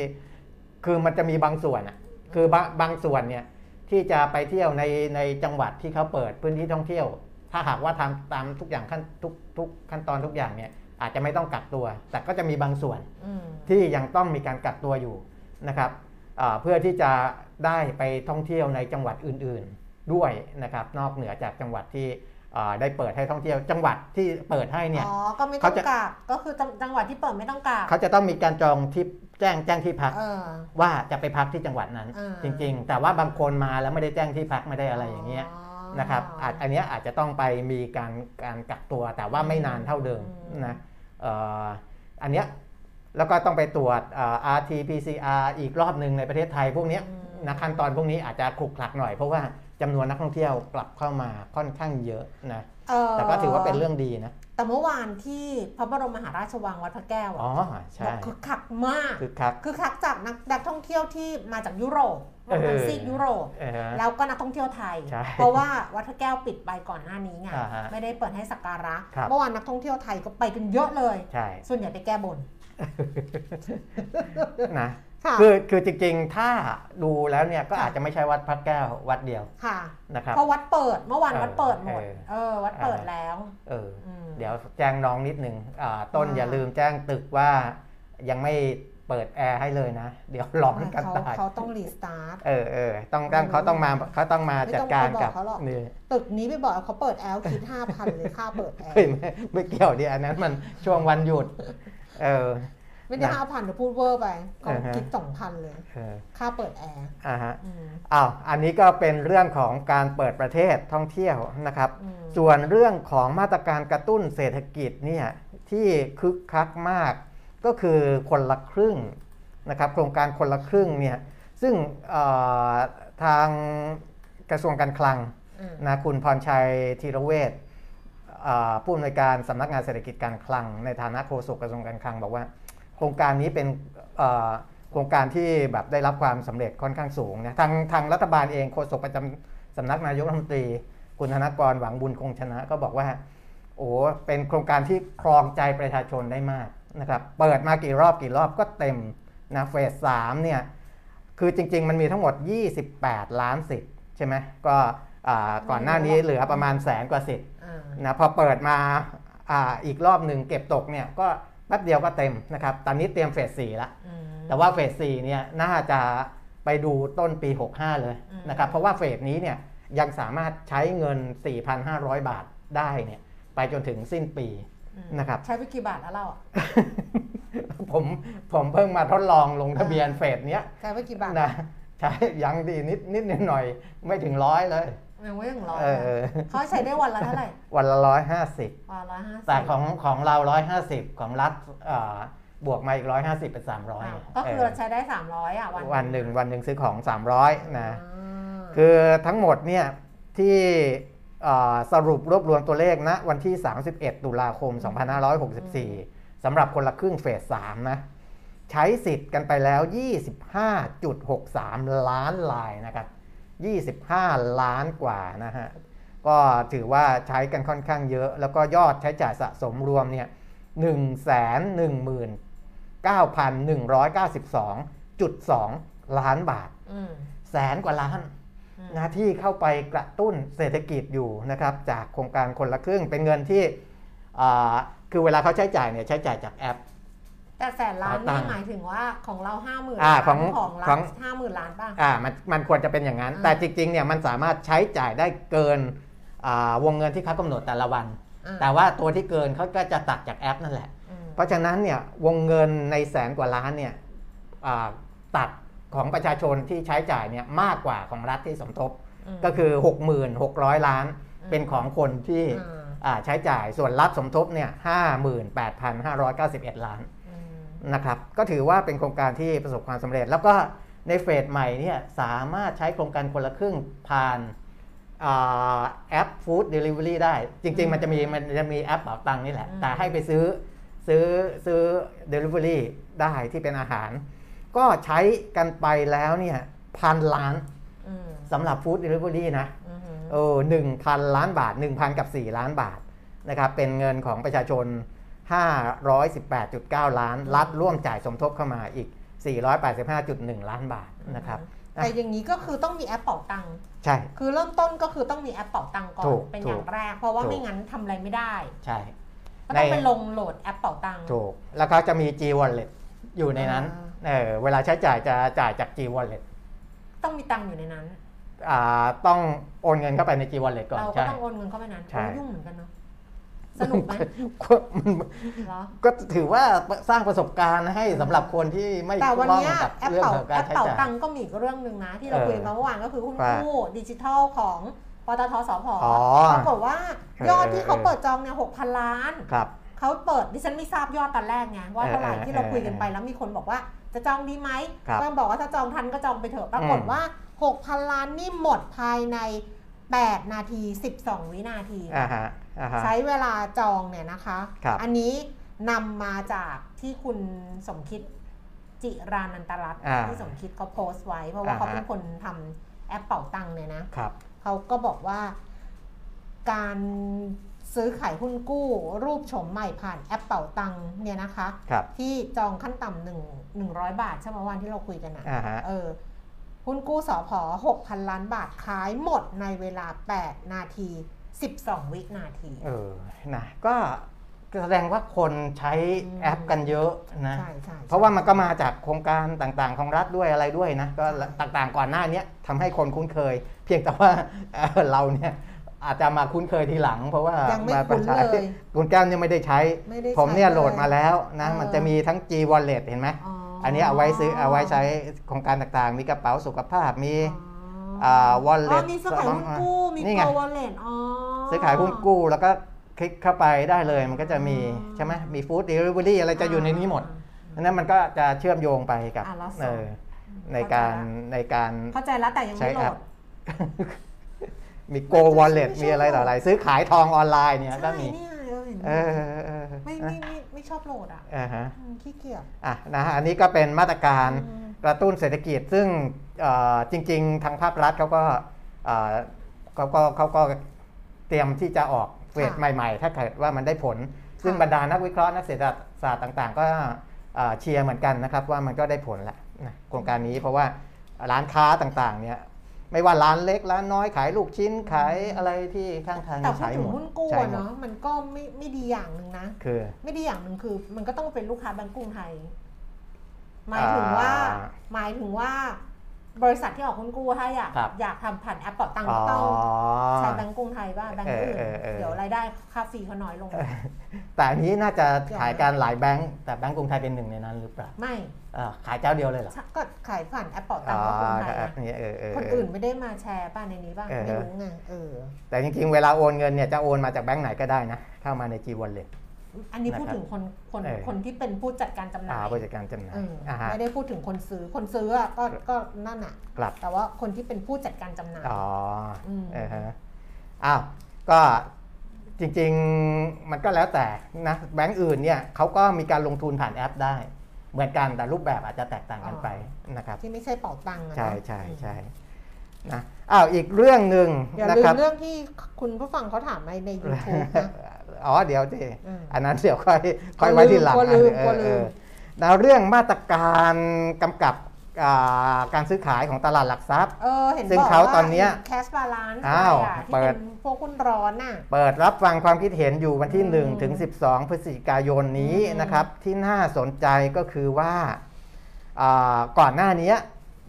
คือมันจะมีบางส่วนอะคือบางบางส่วนเนี่ยที่จะไปเที่ยวในในจังหวัดที่เขาเปิดพื้นที่ท่องเที่ยว ถ้าหากว่าทำตามทุกอย่างขั้นทุกทุกขั้นตอนทุกอย่างเนี่ยอาจจะไม่ต้องกักตัว แต่ก็จะมีบางส่วนอืมที่ยังต้องมีการกักตัวอยู่นะครับอ่าเพื่อที่จะได้ไปท่องเที่ยวในจังหวัดอื่น ๆด้วยนะครับ นอกเหนือจากจังหวัดที่อ่า ได้เปิดให้ท่องเที่ยวจังหวัดที่เปิดให้เนี่ยอ๋อก็ไม่ต้อเขางจะกักก็คือจังจังหวัดที่เปิดไม่ต้องกักเขาจะต้องมีการจองที่แจ้งแจ้งที่พักเออว่าจะไปพักที่จังหวัดนั้นอ่าจริง ๆ แต่ว่าบางคนมาแล้วไม่ได้แจ้งที่พักไม่ได้อะไรอย่างเงี้ยนะครับอาจอันเนี้ยอาจจะต้องไปมีการการกักตัวแต่ว่าไม่นานเท่าเดิมนะเอ่ออันเนี้ยแล้วก็ต้องไปตรวจเอ่อ rt pcr อีกรอบหนึ่งในประเทศไทยพวกเนี้ยอืมนะขั้นตอนพวกนี้อาจจะขลุกขลักหน่อยเพราะว่า จำนวนนักท่องเที่ยวกลับเข้ามาค่อนข้างเยอะนะเอ่อแต่ก็ถือว่าเป็นเรื่องดีนะ แต่เมื่อวานที่พระบรมมหาราชวังวัดพระแก้วอ๋ออะใช่บอกคึกคักมากคือคักคือคักจากนักนักท่องเที่ยวที่มาจากยุโรปเออทางซีกยุโรปเออแล้วก็นักท่องเที่ยวไทยใช่เพราะว่าวัดพระแก้วปิดไปก่อนหน้านี้ไงอ่าฮะไม่ได้เปิดให้สักการะครับเมื่อวานนักท่องเที่ยวไทยก็ไปกันเยอะเลยใช่ส่วนใหญ่ไปแก้บนนะ ค่ะคือคือจริงๆ ถ้าดูแล้วเนี่ยก็อาจจะไม่ใช่วัดพระแก้ววัดเดียวค่ะนะครับเพราะวัดเปิดเมื่อวานเออวัดเปิดหมดเออเออวัดเปิดเออแล้วเอออืมเดี๋ยวแจ้งน้องนิดหนึ่งอ่าต้นอ่าอย่าลืมแจ้งตึกว่ายังไม่เปิดแอร์ให้เลยนะ เดี๋ยวร้อนกันเขาตายเขาต้องรีสตาร์ทเออเออต้องต้องเขาต้องมาเขาต้องมาไม่จัต้ดองการไปบอกกับเขาหรอกนี่ตึกนี้ไปบอกเขาเปิดแอลคิดห้าพันเลยค่าเปิดแอร์เฮ้ยไม่ไม่เกี่ยวดิอันนั้นมันช่วงวันหยุด เออ ไม่ได้นะห้าพันเดี๋ยวพูดเวอร์ไปเขาเออฮะคิดสองพันเลยเออค่าเปิดแอร์อ่าฮะอืมอ้าวอันนี้ก็เป็นเรื่องของการเปิดประเทศท่องเที่ยวนะครับอืมส่วนเรื่องของมาตรการกระตุ้นเศรษฐกิจเนี่ยที่คึกคักมาก ก็คือคนละครึ่งนะครับ โครงการคนละครึ่งเนี่ยซึ่งเอ่อทางกระทรวงการคลังอืมนะคุณพรชัยธีรเวชเอ่อผู้อำนวยการสำนักงานเศรษฐกิจการคลัง ในฐานะโฆษกกระทรวงการคลังบอกว่า โครงการนี้เป็นโครงการที่แบบได้รับความสำเร็จค่อนข้างสูงนะทางทางรัฐบาลเองโฆษกประจำสำนักนายกรัฐมนตรี คุณธนกรหวังบุญคงชนะก็บอกว่าโอ้เป็นโครงการที่ครองใจประชาชนได้มากนะครับเปิดมากี่รอบกี่รอบก็เต็มนะเฟสสามเนี่ยคือจริง ๆ มันมีทั้งหมด 28 ล้านสิทธิ์ใช่ไหมก็ก่อนหน้านี้เหลือประมาณแสนกว่าสิทธิ์นะพอเปิดมาอ่าอีกรอบหนึ่งเก็บตกเนี่ยก็ แป๊บเดียวก็เต็มนะครับ ตอนนี้เตรียมเฟสสี่แล้วอืมแต่ว่าเฟสสี่เนี่ยน่าจะไปดูต้นปี 65 เลยอืมนะครับ เพราะว่าเฟสนี้เนี่ยยังสามารถใช้เงิน 4,500 บาทได้เนี่ยไปจนถึงสิ้นปีอืมนะครับ ใช้ไปกี่บาทแล้วเราอะผมผมเพิ่งมาทดลองลงทะเบียนเฟสเนี้ยใช้ไปกี่บาทนะใช้ยังดีนิดนิดหน่อยๆไม่ถึงร้อยเลย ยังไม่ถึงร้อยเอเลยอเขาใช้ได้วันละเท่าไหร่ วันละร้อยห้าสิบวันละห้าสิบแต่ของของเราร้อยห้าสิบของรัฐเอ่อบวกมาอีกร้อยห้าสิบเป็นสามร้อยอ้าวก็คือเราใช้ได้สามร้อยอะวันวันหนึ่งวันหนึ่งซื้อของสามร้อยนะอ่าคือทั้งหมดเนี่ยที่เอ่อสรุปรวบรวมตัวเลขนะวันที่ 31 ตุลาคม 2564สำหรับคนละครึ่งเฟส3นะใช้สิทธิ์กันไปแล้ว 25.63 ล้านลายนะครับ 25 ล้านกว่านะฮะ ก็ถือว่าใช้กันค่อนข้างเยอะ แล้วก็ยอดใช้จ่ายสะสมรวมเนี่ย1 1 9,192.2 ล้านบาทอืมแสนกว่าล้านอืมนะที่เข้าไปกระตุ้นเศรษฐกิจอยู่นะครับ จากโครงการคนละครึ่งเป็นเงินที่อ่าคือเวลาเขาใช้จ่ายเนี่ยใช้จ่ายจากแอป แต่แสนล้านเอาตันี่งค์หมายถึงว่าของเราห้าหมื่นอ่าล้านของของรัขอฐงห้าหมื่นล้านป่ะอ่ามันมันควรจะเป็นอย่างนั้นอ่าแต่จริงๆเนี่ยมันสามารถใช้จ่ายได้เกินอ่าวงเงินที่เขากำหนดแต่ละวันอ่าแต่ว่าตัวที่เกินเขาก็จะตัดจากแอปนั่นแหละอืมเพราะฉะนั้นเนี่ยวงเงินในแสนกว่าล้านเนี่ยอ่าตัดของประชาชนที่ใช้จ่ายเนี่ยมากกว่าของรัฐที่สมทบมก็คือ 66,000ล้านอืมเป็นของคนที่อ่าอ่าใช้จ่ายส่วนรัฐสมทบเนี่ย58,591ล้านอืมนะครับก็ถือว่าเป็นโครงการที่ประสบความสำเร็จ แล้วก็ในเฟสใหม่เนี่ยสามารถใช้โครงการคนละครึ่งผ่านอ่าแอป food delivery ได้ จริง ๆ มันจะมีมันจะมีแอปเป๋าตังค์นี่แหละ แต่ให้ไปซื้อซื้อซื้อ Delivery ได้ที่เป็นอาหาร ก็ใช้กันไปแล้วเนี่ยพันล้านอืมสำหรับ food delivery นะอือหือเออหนึ่งพันล้านบาท1,000กับ4ล้านบาทนะครับเป็นเงินของประชาชน 518.9 ล้าน รัฐร่วมจ่ายสมทบเข้ามาอีก 485.1 ล้านบาทนะครับแต่อย่างนี้ก็คือต้องมีแอปเป่าตังค์ใช่ คือเริ่มต้นก็คือต้องมีแอปเป่าตังค์ก่อถูนกเป็นถูอกย่างแรก เพราะว่าถูกไม่งั้นทำอะไรไม่ได้ ใช่ก็ต้องไปดาวน์โหลดแอปเป๋าตังถูก แล้วเขาจะมี G Wallet อยู่ในนั้นอ่าเออเวลาใช้จ่ายจะจ่ายจาก G Wallet ต้องมีตังค์อยู่ในนั้น อ่าต้องโอนเงินเข้าไปใน G Wallet ก่อนเราก็ใช่ต้องโอนเงินเข้าไปนั้นใช่โอ้ยุ่งเหมือนกันเนาะ สนุกไหมก็มันเหรอ ก็ถือว่าสร้างประสบการณ์ให้สำหรับคนที่ไม่แต่วันคล่องเนี้ยกับแอปเรื่องเป่าของแอการปใช้เป่าจ่ายตังค์ก็มีอีกเรื่องหนึ่งนะ ที่เราเออคุยกันมาเมื่อวานก็คือหุ้นว่ากู้ดิจิทัลของปตทสพอ๋อปรากฏว่าเออยอดที่เขาเออเปิดจองเนี่ยหกพันล้านครับเขาเปิดดิฉันไม่ทราบยอดตอนแรกไงว่าเท่าไหร่เออที่เราคุยกันไปเออแล้วมีคนบอกว่าจะจองดีไหมครับก็บอกว่าถ้าจองทันก็จองไปเถอะปรากฏอืมว่า6,000ล้านนี่หมดภายใน 8 นาที 12 วินาทีอ่าฮะอ่าฮะ ใช้เวลาจองเนี่ยนะคะครับอันนี้นำมาจากที่คุณสมคิดจิรานันตรัตน์อ่าที่สมคิดเขาโพสต์ไว้ เพราะว่าอ่าฮะเขาเป็นคนทำแอปเป่าตังค์เนี่ยนะครับเขาก็บอกว่าการซื้อขายหุ้นกู้รูปโฉมใหม่ผ่านแอปเป่าตังค์เนี่ยนะคะครับที่จองขั้นต่ำหนึ่งหนึ่งร้อยบาทใช่ไหมวันที่เราคุยกันนะอ่าฮะเออหุ้นกู้สอพอหกพันล้านบาทขายหมดในเวลา 8 นาที 12 วินาที เออ นะ ก็แสดงว่าคนใช้อืมแอปกันเยอะนะ ใช่ใช่เพราะว่ามันก็มาจากโครงการต่างๆ ของรัฐด้วยอะไรด้วยนะ ก็ต่างๆก่อนหน้าเนี้ยทำให้คนคุ้นเคย เพียงแต่ว่าเอ่อเราเนี่ยอาจจะมาคุ้นเคยทีหลัง เพราะว่ายังไม่มาคุ้นใช้เลยคุณแก้วยังไม่ได้ใช้ไม่ได้ผมเนี่ยใช้โหลดมาแล้วนะเออมันจะมีทั้ง G Wallet เห็นไหมอ๋ออันนี้เอาไว้ซื้อเอาไว้ใช้โครงการต่างๆ มีกระเป๋าสุขภาพมี อ๋ออ่า wallet อ๋อมีซื้อขายหุ้นกู้มีนี่ไงโกวอลเล็ตอ๋อซื้อขายหุ้นกู้แล้วก็คลิกเข้าไปได้เลยมันก็จะมีใช่ไหมมีฟู้ดเดลิเวอรี่อะไรจะอยู่ในนี้หมดดังนั้นมันก็จะเชื่อมโยงไปกับอ่าแล้วสองเออในการในการเข้าใจแล้วแต่ยังใช้ไม่โหลแอดปมีโกวอลเล็ตไม่ใช่มีอะไรต่ออะไร ซื้อขายทองออนไลน์เนี่ยก็ใช่มีเนี่ยเออเห็นไหมเออเออเออไม่ไม่ไม่ไม่ชอบโหลดอะอ่าฮะอืมขี้เกียจอะนะฮะอันนี้ก็เป็นมาตรการอืม กระตุ้นเศรษฐกิจ ซึ่งเอ่อจริง ๆ ทางภาครัฐเขาก็เอ่อเขาก็เขาก็เตรียมที่จะออกเฟสใหม่ ๆ ถ้าเกิดว่ามันได้ผล ซึ่งบรรดานักวิเคราะห์นักเศรษฐศาสตร์ต่าง ๆ ก็เอ่อเชียร์เหมือนกันนะครับ ว่ามันก็ได้ผลแหละนะโครงการนี้เพราะว่าร้านค้าต่างๆเนี่ยไม่ว่าร้านเล็กร้านน้อยขายลูกชิ้นขายอะไรที่ข้างทางแต่นี่พูดใช้ถึหงมดหุ้นกู้ใช้อะหมดเนาะมันก็ไม่ไม่ดีอย่างหนึ่งนะคือไม่ดีอย่างหนึ่งคือ มันก็ต้องเป็นลูกค้าแบงก์กรุงไทย หมายถึงว่าอ่าหมายถึงว่าบริษัทที่ออกหุ้นกู้ถ้าอยากครับอยากทำผ่านแอปเป่าตังค์อ๋อก็ต้องใช้แบงก์กรุงไทยบ้างแบงก์อื่นเออเออเออเดี๋ยวรายได้ค่าฟรีเขาน้อยลง แต่อันนี้น่าจะขายการหลายแบงก์แต่แบงก์กรุงไทยเป็นหนึ่งในนั้นหรือเปล่าไม่อ่าขายเจ้าเดียวเลยเหรอก็ขายผ่านแอปเป่าตัอ๋งอค์ก็กรุงไทยแอปนะนี้เออเออคนเออื่อนไม่ได้มาแชร์ป่ะในนี้ป่ะเออไม่รู้ไงเออแต่จริงๆเวลาโอนเงินเนี่ยจะโอนมาจากแบงก์ไหนก็ได้นะเข้ามาใน G Wallet อันนี้พูดนะครับถึงคนคนเออ คนที่เป็นผู้จัดการจำหอ่าน่ายผู้จัดการจำหน่ายเอออ่าฮะ ไม่ได้พูดถึงคนซื้อคนซื้ออะก็ก็นั่นอะกลับ แต่ว่าคนที่เป็นผู้จัดการจำหน่าย อ๋ออม เออฮะอ้าวก็จริงๆมันก็แล้วแต่นะแบงก์อื่นเนี่ยเขาก็มีการลงทุนผ่านแอปได้ เหมือนกันแต่รูปแบบอาจจะแตกต่างกันไปนะครับ ที่ไม่ใช่เป่าตังค์อะใช่เนาะใช่ใช่นะอ้าวอีกเรื่องหนึ่งอย่านะลืครัมบเรื่องที่คุณผู้ฟังเขาถามมาใน YouTube นะ อ๋อเดี๋ยวสิอืมอันนั้นเดี๋ยวค่อยค่อยกลัวไว้ทีหลังกลัวลืมเออกลัวลืมเออแล้วเรื่องมาตรการกำกับอ่าการซื้อขายของตลาดหลักทรัพย์เออเห็นซึ่งบอกเขาว่าตอนเนี้ย cash balance อ้าวที่เปิเป็ดนพวกหุ้นร้อนน่ะ เปิดรับฟังความคิดเห็นอยู่วันที่อืม1ถึง12 พฤศจิกายนนี้อืมนะครับ ที่น่าสนใจก็คือว่าอ่าก่อนหน้านี้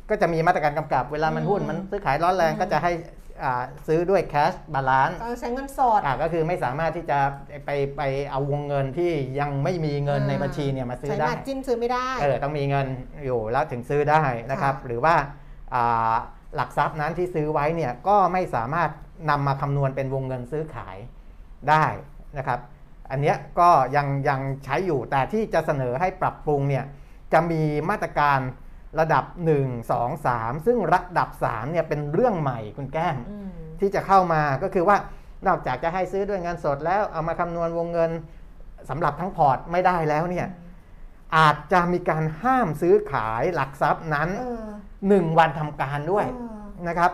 ก็จะมีมาตรการกำกับ เวลามันหุ้นมันซื้อขายร้อนแรงก็จะให้อ่า ซื้อด้วย cash balance ก็ใช้เงินสดอ่าก็คือไม่สามารถที่จะไปไปเอาวงเงินที่ยังไม่มีเงินในบัญชีเนี่ยมาซื้อใช้ได้มาจิ้นซื้อไม่ได้เออต้องมีเงินอยู่แล้วถึงซื้อได้นะครับค่ะหรือว่าอ่าหลักทรัพย์นั้นที่ซื้อไว้เนี่ยก็ไม่สามารถนำมาคำนวณเป็นวงเงินซื้อขายได้นะครับอันเนี้ยก็ยังยังใช้อยู่แต่ที่จะเสนอให้ปรับปรุงเนี่ยจะมีมาตรการ ระดับ 1 2 3 ซึ่งระดับ3เนี่ยเป็นเรื่องใหม่คุณแก้มอืมที่จะเข้ามาก็คือว่านอกจากจะให้ซื้อด้วยเงินสดแล้วเอามาคำนวณวงเงินสำหรับทั้งพอร์ตไม่ได้แล้วเนี่ยอาจจะมีการห้ามซื้อขายหลักทรัพย์นั้นเออ1วันทำการด้วยเออนะครับ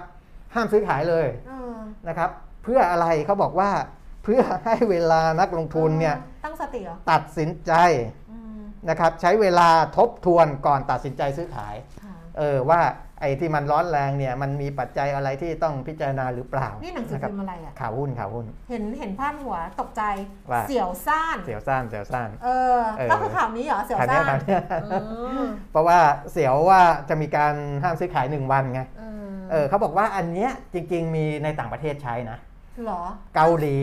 ห้ามซื้อขายเลยเออนะครับ เพื่ออะไรเขาบอกว่าเพื่อให้เวลานักลงทุนเนี่ยตั้งสติเหรอตัดสินใจอืม นะครับใช้เวลาทบทวนก่อนตัดสินใจซื้อขายค่ะเออว่าไอ้ที่มันร้อนแรงเนี่ยมันมีปัจจัยอะไรที่ต้องพิจารณาหรือเปล่า นี่หนังสือนะครับพิมพ์อะไรอะข่าวหุ้นข่าวหุ้น เห็นเห็นพาดหัวตกใจว่าเสี่ยวซ่าน เสียวซ่านเสียวซ่านเออเออก็คือข่าวนี้เหรอเสี่ยวข่าวซ่าเนี้ยนข่าวเนี้ยอืมเพราะว่าเสียวว่าจะมีการห้ามซื้อขายหนึ่งวันไงเออเออเขาบอกว่าอันเนี้ยจริง ๆ มีในต่างประเทศใช้นะเหรอเกาหลี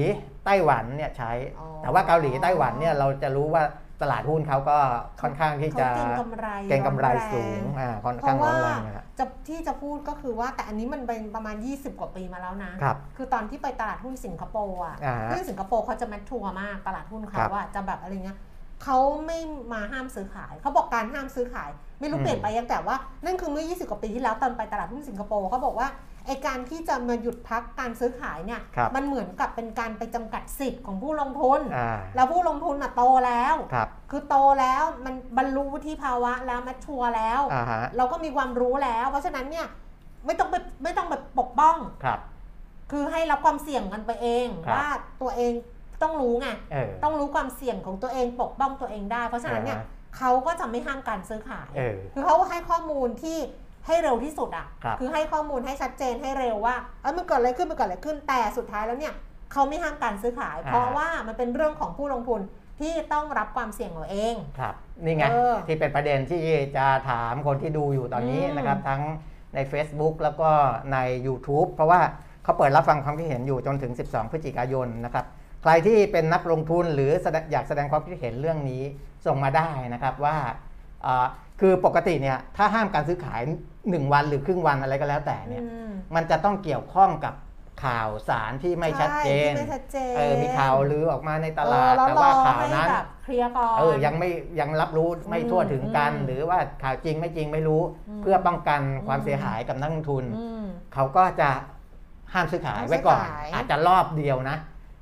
ไต้หวันเนี่ยใช้อ๋อแต่ว่าเกาหลีไต้หวันเนี่ยเราจะรู้ว่า ตลาดหุ้นเขาก็ค่อนข้างที่จะเขาเก็งกำไรเก็งกำไรอนแสูงอ่าค่อนเพข้างราะร้ว่าอนแรงนะครับจะที่จะพูดก็คือว่าแต่อันนี้มันเป็นประมาณ 20 กว่าปีมาแล้วนะครับคือตอนที่ไปตลาดหุ้นสิงคโปร์อะอ่าฮะที่สิงคโปร์เขาจะแมททัวร์มากตลาดหุ้นครัเขาบว่าจะแบบอะไรเงี้ยเขาไม่มาห้ามซื้อขาย เขาบอกการห้ามซื้อขาย ไม่รู้อืมเปลี่ยนไปยังแต่ว่า นั่นคือเมื่อ 20 กว่าปีที่แล้วตอนไปตลาดหุ้นสิงคโปร์เขาบอกว่า ไอการที่จะมาหยุดพักการซื้อขายเนี่ยครับมันเหมือนกับเป็นการไปจำกัดสิทธิ์ของผู้ลงทุนอ่าแล้วผู้ลงทุนอะโตแล้วครับคือโตแล้วมันบรรลุวุฒิภาวะแล้วแมทชัวร์แล้วอ่าฮะเราก็มีความรู้แล้ว เพราะฉะนั้นเนี่ยไม่ต้องไปไม่ต้องไปปกป้องครับ คือให้รับความเสี่ยงกันไปเองครับว่าตัวเองต้องรู้ไงเออต้องรู้ความเสี่ยงของตัวเองปกป้องตัวเองได้ เพราะฉะนั้นเนี่ยอ่าฮะเขาก็จะไม่ห้ามการซื้อขายเออคือเขาให้ข้อมูลที่ ให้เร็วที่สุดอะครับอให้ข้อมูลให้ชัดเจนให้เร็วว่าเออมันเกิดอะไรขึ้นมันเกิดอะไรขึ้นแต่สุดท้ายแล้วเนี่ยเขาไม่ห้ามการซื้อขาย เพราะว่ามันเป็นเรื่องของผู้ลงทุนที่ต้องรับความเสี่ยงเอาเอง ครับ นี่ไงเออที่เป็นประเด็นที่จะถามคนที่ดูอยู่ตอนนี้อืมนะครับ ทั้งใน Facebook แล้วก็ใน YouTube เพราะว่าเขาเปิดรับฟังความคิดเห็นอยู่จนถึง 12 พฤศจิกายนนะครับ ใครที่เป็นนักลงทุนหรือแสดงอยากแสดงความคิดเห็นเรื่องนี้ส่งมาได้นะครับว่าอ่า คือปกติเนี่ยถ้าห้ามการซื้อขาย 1 วันหรือครึ่งวันอะไรก็แล้วแต่เนี่ยอืมมันจะต้องเกี่ยวข้องกับข่าวสารที่ไม่ชัดเจนใช่ที่ไม่ชัดเจนเออมีข่าวลือออกมาในตลาดเออแล้วแต่ว่าข่าวรอให้นั้นแบบเคลียร์ก่อนเออยังไม่ยังรับรู้ไม่อืมทั่วถึงกันอืมหรือว่าข่าวจริงไม่จริงไม่รู้อืมเพื่อป้องกันความอืมเสียหายกับนักลงทุนอืมเขาก็จะห้ามซื้อขายห้ามซื้อไว้ก่อนขายอาจจะรอบเดียวนะ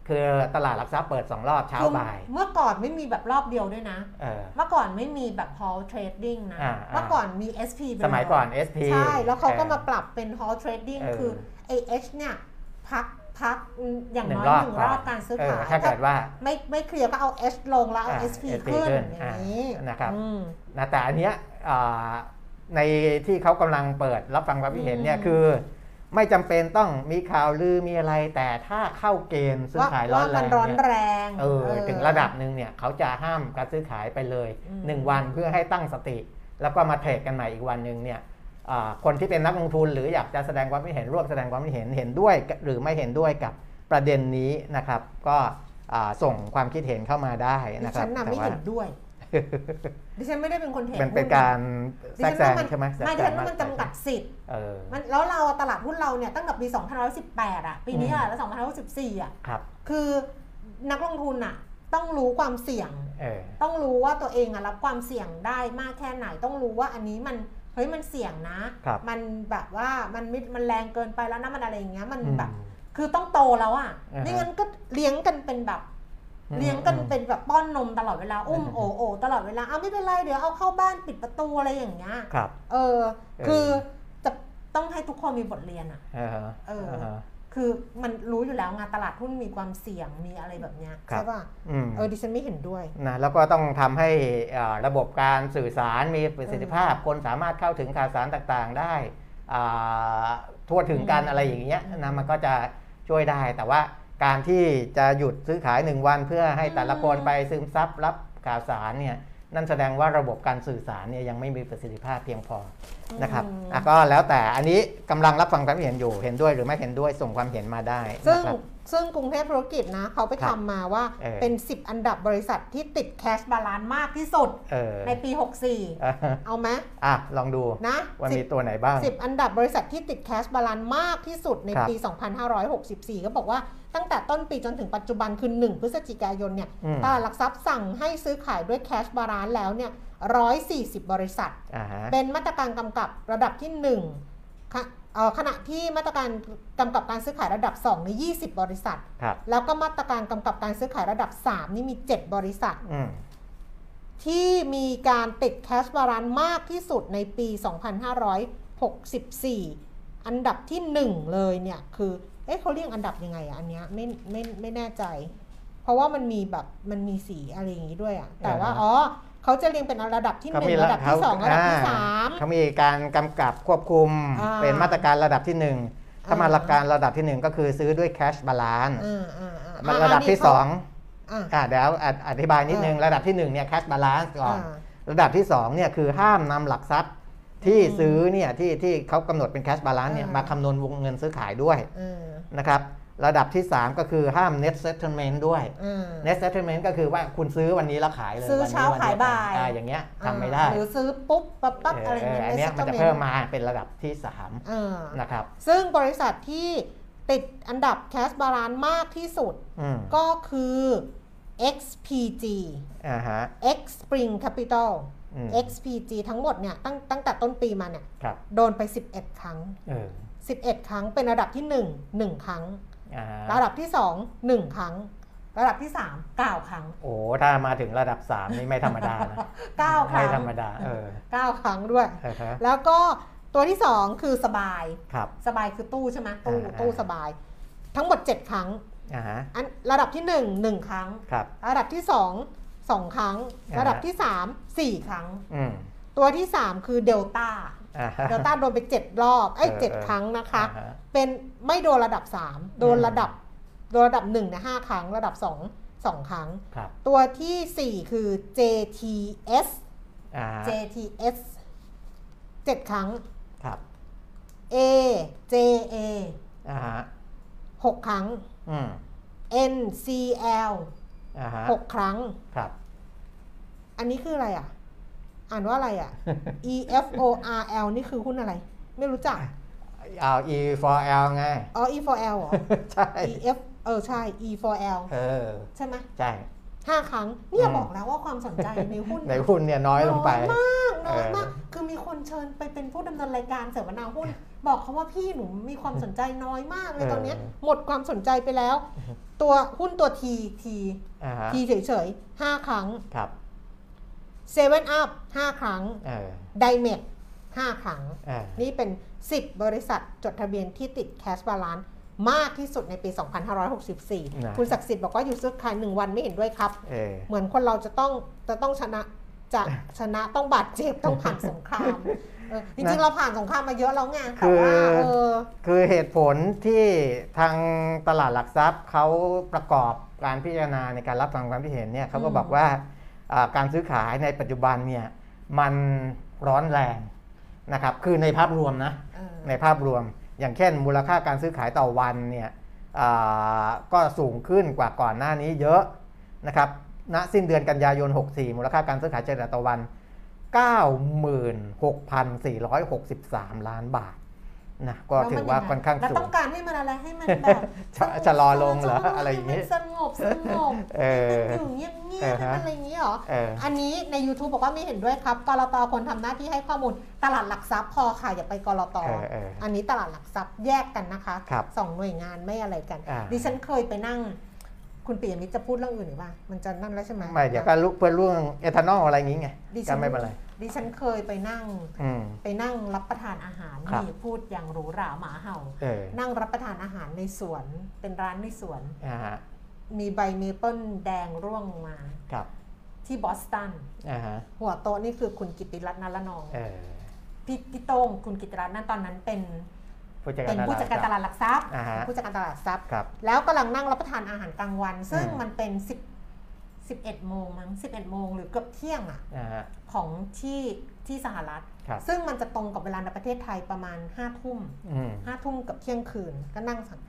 คือตลาดหลักทรัพย์เปิด 2 รอบเช้าคือบ่าย เมื่อก่อนไม่มีแบบรอบเดียวด้วยนะเออเมื่อก่อนไม่มีแบบ hall trading นะอ่าเมื่อก่อนมี SP ไปสมัยก่อนเล SP ใช่ แล้วเขาก็ออมาปรับเป็น hall trading เออคือไอ H เนี่ยพักพักอย่างหนึ่น้งอยรอบหนึ่งก่รอนอบการซื้อเออขายถ้าเกิดว่าไม่ไม่เคลียร์ก็เอา H ลงแล้วเอาอ่า SP SP ขึ้นขึ้นอย่างนี้อ่านะครับอืมนะแต่อันเนี้ยอ่าในที่เขากำลังเปิดรับฟังความคิดเห็นเนี่ยอืมคือ ไม่จำเป็นต้องมีข่าวลือมีอะไร แต่ถ้าเข้าเกณฑ์ซื้อว่าขายร้อว่านแรมันงร้อนเนี่ยแรงเออถึงระดับหนึ่งเนี่ยเขาจะห้ามการซื้อขายไปเลยอืม1วันเพื่อให้ตั้งสติ แล้วก็มาเทรดกันใหม่อีกวันหนึ่งเนี่ยอ่าคนที่เป็นนักลงทุนหรืออยากจะแสดงความคิดเห็นร่วมแสดงความคิดเห็นเห็นด้วย หรือไม่เห็นด้วยกับประเด็นนี้นะครับ ก็อ่าส่งความคิดเห็นเข้ามาได้ดินะครัฉับนน่ะแต่ไม่ว่าเห็นด้วย ดิฉันไม่ได้เป็นคนเทรดมันเป็นหุ้ะการดิแทรกฉันแซว่างมันใช่ไหมแทรกไม่แซดิฉังนว่ามันจำกัดสิทธิ์เออมันแล้วเราตลาดหุ้นเราเนี่ยตั้งแต่ปี2518 อะ ปีนี้อืมอะแล้ว2514 อะครับคือนักลงทุนอะต้องรู้ความเสี่ยงเออต้องรู้ว่าตัวเองอะรับความเสี่ยงได้มากแค่ไหน ต้องรู้ว่าอันนี้มันเฮ้ยมันเสี่ยงนะครับมันแบบว่ามันไม่มันแรงเกินไปแล้วนะมันอะไรอย่างเงี้ยมันอืมแบบ คือต้องโตแล้วอะอ่าฮะไม่งั้นก็เลี้ยงกันเป็นแบบอืม เลี้ยงกันอืมเป็นแบบป้อนนมตลอดเวลาอุ้มอืมโอโอตลอดเวลาเอาไม่เป็นไรเดี๋ยวเอาเข้าบ้านปิดประตูอะไรอย่างเงี้ยครับเออเออคือจะต้องให้ทุกคนมีบทเรียนอะเออเออเออคือมันรู้อยู่แล้วงานตลาดหุ้นมีความเสี่ยงมีอะไรแบบเนี้ยครับใช่ป่ะอืมเออดิฉันไม่เห็นด้วยนะแล้วก็ต้องทำให้อ่าระบบการสื่อสารมีประสิทธิภาพ คนสามารถเข้าถึงข่าวสารต่างๆ ได้อ่าทั่วถึงกันอืมอะไรอย่างเงี้ยอืมนะมันก็จะช่วยได้แต่ว่า การที่จะหยุดซื้อขาย 1 วันเพื่อให้แต่ละคนอืมไปซึมซับรับข่าวสารเนี่ยนั่นแสดงว่าระบบการสื่อสารเนี่ยยังไม่มีประสิทธิภาพเพียงพอนะครับอืมอะก็แล้วแต่อันนี้กำลังรับฟังความเห็นอยู่เห็นด้วยหรือไม่เห็นด้วยส่งความเห็นมาได้ซึ่งนะครับ ซึ่งกรุงเทพธุรกิจนะเขาไปครัทำบมาว่าเออเป็น 10 อันดับบริษัทที่ติด cash balance มากที่สุดเออในปี 64 เอาไหมอะ ลองดูนะว่าสิมีบตัวไหนบ้าง 10 อันดับบริษัทที่ติด cash balance มากที่สุดในครับปี 2564 ก็บอกว่าตั้งแต่ต้นปีจนถึงปัจจุบันคือ 1 พฤศจิกายนเนี่ยอืมตลาดหลักทรัพย์สั่งให้ซื้อขายด้วย cash balance แล้วเนี่ย140 บริษัทอ่าฮะเป็นมาตรการกำกับระดับที่1ค่ะเอ่อ ขณะที่มาตรการกำกับการซื้อขายระดับ2ใน20 บริษัทครับแล้วก็มาตรการกำกับการซื้อขายระดับ 3 นี่มี 7 บริษัทอืมที่มีการติด cash balance มากที่สุดในปี 2564 อันดับที่ 1 เลยเนี่ยคือ เอ๊ะเขาเรียกอันดับยังไงอะอันเนี้ยไม่ไม่ไม่แน่ใจ เพราะว่ามันมีแบบมันมีสีอะไรอย่างงี้ด้วยอะแต่ว่าอ่าฮะอ๋อ เขาจะเรียงเป็นระดับที่เขามี1ระดับที่เขา2ระดับที่อ่3เขามีการกำกับควบคุมอ่าเป็นมาตรการระดับที่หนึ่งถ้ามาอ่าตรการระดับที่หนึ่งก็คือซื้อด้วย cash balance อ่าอ่าอ่ามาระดับที่สองอ่าอ่าเดี๋ยวออธิบายนิดนึงอ่าระดับที่หนึ่งเนี่ย cash balance ก่อนอ่าระดับที่สองเนี่ยคือห้ามนำหลักทรัพย์ที่อืมซื้อเนี่ยที่ที่เขากำหนดเป็น cash balance เนี่ยอ่ามมาคำนวณวงเงินซื้อขายด้วยอ่านะครับ ระดับที่ 3 ก็คือห้าม net settlement ด้วยอ่า net settlement ก็คือว่าคุณซื้อวันนี้แล้วขายเลยซื้อวันนี้เช้าวันดีวขายบ่ายอ่อย่างเงี้ยทำไม่ได้ หรือซื้อปุ๊บปั๊บปั๊บอะไรเอเงี้อยอันเนี้ยมันจะ settlement เพิ่มมาเป็นระดับที่อ่า3นะครับซึ่งบริษัทที่ติดอันดับ cash balance มากที่สุดอืมก็คือ XPG อ่าฮะ X Spring Capital อืม XPG ทั้งหมดเนี่ยตั้งตั้งแต่ต้นปีมาเนี่ยครับโดนไป 11 ครั้งเออ11 ครั้งเป็นระดับที่ 1 1 ครั้งอ่าฮะ ระดับที่ 2 1 ครั้ง ระดับที่ 3 9 ครั้ง โอ้ถ้ามาถึงระดับ 3 นี่ไม่ธรรมดานะ9ครั้ไม่งธรรมดาเออ9ครั้งด้วยเออฮะแล้วก็ตัวที่ 2 คือสบายครับสบายคือตู้ใช่ไหมตู้อ่าตู้สบาย ทั้งหมด 7 ครั้งอ่าฮะอันระดับที่ 1 1 ครั้งครับระดับที่ 2 2 ครั้งอ่าฮะระดับที่ 3 4 ครั้งอืมตัวที่ 3 คือเดลต้าอ่าฮะ เดลต้าโดนไป7รอบเอ้ยเออเจ็ดเออครั้งนะคะอ่าฮะเป็นไม่โดนระดับ3โดนอืมระดับโดนระดับ1เนี่ย5ครั้งระดับ2 2ครั้งครับตัวทีสี่4คือ JTS อ่า JTS 7ครั้งครับ A JA อ่าฮะ6ครั้งอืม NCL อ่าฮะ6ครั้งครับอันนี้คืออะไรอะ อ่านว่าอะไรอะ E F O R L นี่คือหุ้นอะไร ไม่รู้จักเอา E for L ไง อ๋อ E for L เหรอ ใช่ E F เออ ใช่ E for L เออ ใช่ไหมใช่ห้าครั้ง เนี่ยอืมบอกแล้วว่าความสนใจในหุ้น ในหุ้นเนี่ยน้อยลงไป น้อยมาก น้อยมากเออคือมีคนเชิญไปเป็นผู้ดำเนินรายการเสวนาหุ้น บอกเขาว่าพี่หนูมีความสนใจน้อยมากเลยตอนเนี้ยหมดความสนใจไปแล้ว ตัวหุ้นตัว T T อ่าฮะ T เฉยๆห้าครั้งครับ เซเว่นอัพห้าครั้งเออไดเมดห้าครั้ง เออนี่เป็น 10 บริษัทจดทะเบียนที่ติดแคชบาลานมากที่สุดในปี 2564 คุณศักดิ์สิทธิ์บอกว่าอยู่ซื้อขายหนึ่งวันไม่เห็นด้วยครับ เออ เหมือนคนเราจะต้องจะต้องชนะจะชนะต้องบาดเจ็บต้องผ่านสงครามเออจริงๆเราผ่านสงครามมาเยอะแล้วไงแต่ว่าเออ คือเหตุผลที่ทางตลาดหลักทรัพย์เขาประกอบการพิจารณาในการรับฟังความคิดเห็นเนี่ยเขาก็อืม บอกว่าอ่า การซื้อขายในปัจจุบันเนี่ยมันร้อนแรงนะครับคือในภาพรวมนะเออในภาพรวม อย่างเช่น มูลค่าการซื้อขายต่อวันเนี่ยอ่าก็สูงขึ้นกว่าก่อนหน้านี้เยอะนะครับณสิ้นเดือนกันยายน 64 มูลค่าการซื้อขายเฉลี่ยต่อวัน 96,463 ล้านบาท นะก็ถือว่าค่อนข้างแล้วสูต้องงการให้มันอะไรให้มันแบบชะชะลอลงเหรออะไรอย่างงี้นี้สงบสงบเออให้มันอยู่เงียบเงีเอยบอฮะอะไรอย่างนี้เหรอเอออันนี้ใน YouTube บอกว่าไม่เห็นด้วยครับกรตคนทำหน้าที่ให้ข้อมูลตลาดหลักทรัพย์พอค่ะอย่าไปกรตเออเอออันนี้ตลาดหลักทรัพย์แยกกันนะคะครับสองหน่วยงานไม่อะไรกันอ่าดิฉันเคยไปนั่งคุณปียมิตรจะพูดเรื่องอื่นหรือเปล่ามันจะนั่นแล้วใช่ไหมไม่เดี๋ยวก็ลุกเพื่อร่วงเอทานอลอะไรอย่างงี้ไงดิก็ฉันไม่เป็นไร ดิฉันเคยไปนั่งอืม ไปนั่งรับประทานอาหารครับ นี่พูดอย่างหรูหราหมาเห่า เออนั่งรับประทานอาหารในสวน เป็นร้านในสวน อ่าฮะมีใบเมเปิลแดงร่วงมา ครับที่บอสตัน อ่าฮะหัวโต๊ะนี่คือคุณกิติรัตน์นรนอง เออพี่พี่โต้งคุณกิติรัตน์นั่นตอนนั้นเป็น ผู้จัดการเป็นผู้จัดการตลาดหลักทรัพย์อ่าฮะผู้จัดการตลาดหลักทรัพย์ ครับ แล้วกำลังนั่งรับประทานอาหารกลางวัน ซึ่งอืม มันเป็น 10 11 โมงมั้ง 11 โมงหรือเกือบเที่ยงอะอ่าฮะ ของที่ที่สหรัฐ ครับ ซึ่งมันจะตรงกับเวลาในประเทศไทยประมาณ5ทุ่ม อืม ห้าทุ่มกับเที่ยงคืนก็นั่งสั่ง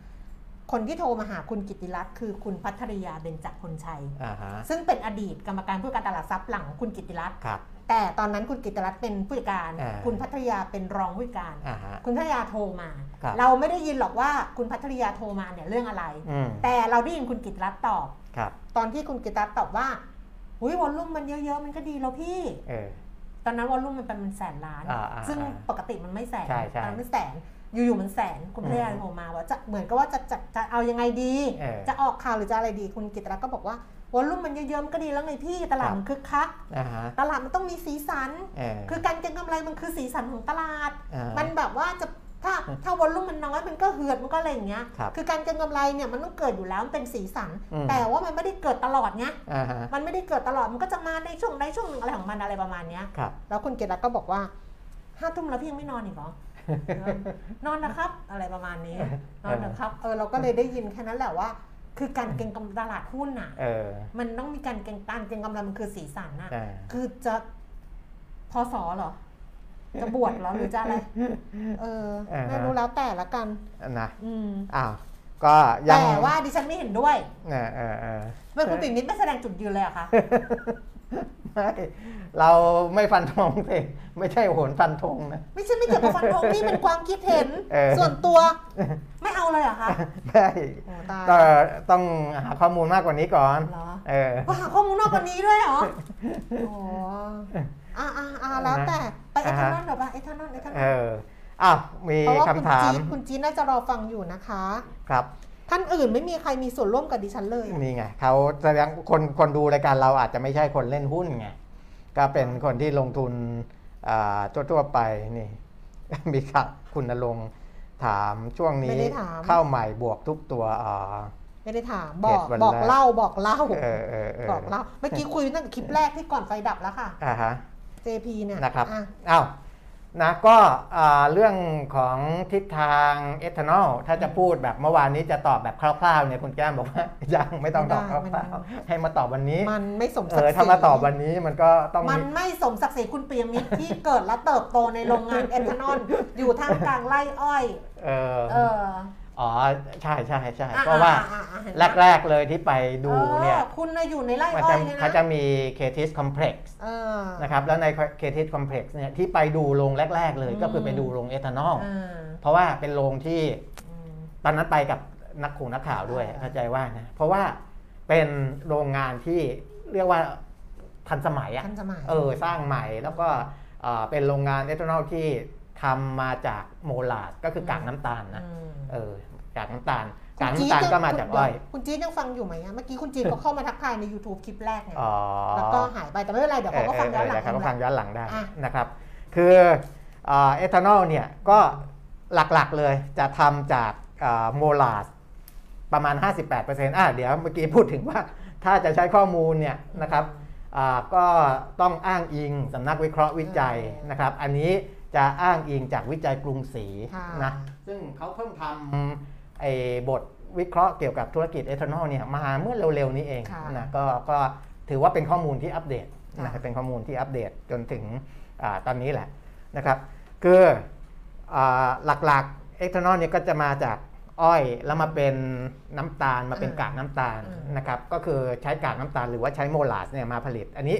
คนที่โทรมาหาคุณกิติรัตน์คือคุณพัทรยาเบญจพลชัย อ่าฮะ ซึ่งเป็นอดีตกรรมการผู้จัดการตลาดทรัพย์หลังคุณกิติรัตน์ครับ แต่ตอนนั้นคุณกิติรัตน์เป็นผู้จัดการอ่าคุณพัทรยาเป็นรองผู้จัดการอ่าฮะคุณพัทรยาโทรมาครับเราไม่ได้ยินหรอกว่าคุณพัทรยาโทรมาเนี่ยเรื่องอะไรอืมแต่เราได้ยินคุณกิติรัตน์ตอบครับตอนที่คุณกิติรัตน์ตอบว่าหุยวอลลุ่มมันเยอะๆมันก็ดีแล้วพี่เออตอนนั้นวอลลุ่มมันเป็นมันแสนล้านอ่าอ่าซึ่งอ่าปกติมันไม่แสนใช่ใช่ตอนนั้นมันแสนอยู่ๆมันแสนคุณภรรยาอืมโทรมาว่าจะเหมือนกับว่าจะจะจะเอายังไงดีเออจะออกข่าวหรือจะอะไรดี คุณกิตรักก็บอกว่า วอลลุ่มมันเยอะๆมันก็ดีแล้วไงพี่ตลาดครับมันคึกคักอ่าฮะตลาดมันต้องมีสีสันเออคือการเก็งกำไรมันคือสีสันของตลาดอ่ามันแบบว่าจะถ้าถ้าวอลลุ่มมันน้อยมันก็เหือดมันก็อะไรอย่างเงี้ยครับอการเก็งกำไรเนี่ยมันต้องเกิดอยู่แล้วมันเป็นสีสันอืมแต่ว่ามันไม่ได้เกิดตลอดไงอ่าฮะมันไม่ได้เกิดตลอดมันก็จะมาในช่วงใดช่วงหนึ่งอะไรของมันอะไรประมาณเนี้ยครับแล้วคุณเกดรัตน์ก็บอกว่าห้าทุ่มแล้วพี่ยังไม่นอนอีกเหรอเออนอนนะครับ อะไรประมาณนี้นอนนะครับเออเราก็เลยได้ยินแค่นั้นแหละว่า คือการเก็งกำไรตลาดหุ้นน่ะเออมันต้องมีการเก็งการเก็งกำไรมันคือสีสันน่ะอ่าคือจะพอสอเหรอ จะบวชเหรอหรือจะอะไร เอออ่าฮะไม่รู้แล้วแต่ละกันนะอืมอ้าวก็ยังแต่ว่าดิฉันไม่เห็นด้วยเออเออเออเมื่อคุณปิ่มนิดไม่แสดงจุดยืนเลยเหรอะคะ ไม่เราไม่ฟันธงสิไม่ใช่โหนฟันธงนะ ไม่ใช่ไม่เกี่ยวกับฟันธงนี่เป็นความคิดเห็น เออ ส่วนตัวไม่เอาเลยเหรอคะได้โอ้ตายก็ต้องหาข้อมูลมากกว่านี้ก่อนเหรอ เออว่าหาข้อมูลนอกกว่านี้ด้วยเหรอโอ้อ่าอ่าอ่าแล้วแต่ไปเออ่าทาฮะนอลเดี๋ยวไปเอทานอลเอทานอเอลออ้าวมีเพราะว่าคุณคำถามจีนคุณจีนน่าจะรอฟังอยู่นะคะ ครับ ท่านอื่นไม่มีใครมีส่วนร่วมกับดิฉันเลยอะนี่ไงเขาแสดงคนคนดูรายการเราอาจจะไม่ใช่คนเล่นหุ้นไงก็เป็นคนที่ลงทุนอ่าทั่วๆไปนี่ มีครับคุณนรงค์ถามช่วงนี้เข้าใหม่บวกทุกตัวอ๋อไม่ได้ถามบอกเหตุวันบอกแรกเล่าบอกเล่าเออเออเออบอกเล่าเมื่อกี้คุยตั้งแต่คลิปแรกที่ก่อนไฟดับแล้วค่ะอ่าฮะ JP เนี่ยนะครับอะอ้าว นะก็อ่าเรื่องของทิศทางเอทานอลถ้าจะพูดแบบเมื่อวานนี้จะตอบแบบคร่าวๆเนี่ยคุณแก้มบอกว่ายังไม่ต้องตอบคไม่ร่าได้วๆให้มาตอบวันนี้ มันไม่สมเอศักอดิ์ศรีถ้ามาตอบวันนี้มันก็ต้องมันไม่สมศักดิ์ศรีคุณปิยมิตรที่เกิดและเติบโตในโรงงานเอทานอลอยู่ท่ามกลางไร่อ้อย เออเอออ๋อใช่ใช่ใช่อ่เพราะว่าอ่อ่อ่เห็นไหมแรก ๆเลยที่ไปดูเนี่ยออคุณน่ะอยู่ในไร่มันอ้อจะยเนี่ยนะเขาจะมีเคทิสคอมเพล็กซ์เออนะครับแล้วในเคทิสคอมเพล็กซ์เนี่ยที่ไปดูโรงแรก ๆ เลยอืมก็คือไปดูโรงเอทานอลอ่าเพราะว่าเป็นโรงที่อืมตอนนั้นไปกับนักข่งนักข่าวด้วยอ่าเข้าใจว่านะเพราะว่าเป็นโรงงานที่เรียกว่าทันสมัยอะทันสมัยเออสร้างใหม่แล้วก็เอ่อเป็นโรงงานเอทานอลที่ทำมาจากโมลาสก็คือกากน้ำตาลนะอืมเออ กากน้ำตาลคุณกากจี๊ดน้ำตาลยังก็มาจากอ้อยคุณจี๊ดยังฟังอยู่ไหมอะเมื่อกี้คุณจี๊ดก็เข้ามาทักทายใน YouTube คลิปแรกไงอ๋อแล้วก็หายไปแต่ไม่เป็นไรเดี๋ยวเขาก็ฟังย้อนหลังเเขาก็ฟังย้อนหลังได้อะนะครับ คือเอทานอลเนี่ยก็หลักๆเลยจะทำจากโมลาสประมาณ 58%อะเดี๋ยวเมื่อกี้พูดถึงว่าถ้าจะใช้ข้อมูลเนี่ยนะครับอ่าก็ต้องอ้างอิงสำนักวิเคราะห์วิจัยนะครับ อันนี้จะอ้างอิงจากวิจัยกรุงศรีค่ะนะซึ่งเขาเพิ่งทำ ไอ้บทวิเคราะห์เกี่ยวกับธุรกิจเอทานอลเนี่ยมาเมื่อเร็วๆนี้เองค่ะนะก็ก็ถือว่าเป็นข้อมูลที่อัปเดตค่ะนะครับเป็นข้อมูลที่อัปเดตจนถึงอาตอนนี้แหละนะครับ คืออาหลักๆเอทานอลเนี่ยก็จะมาจากอ้อยแล้วมาเป็นน้ำตาลมาเป็นกากน้ำตาลอืมนะครับก็คือใช้กากน้ำตาลหรือว่าใช้โมลาสเนี่ยมาผลิต อันนี้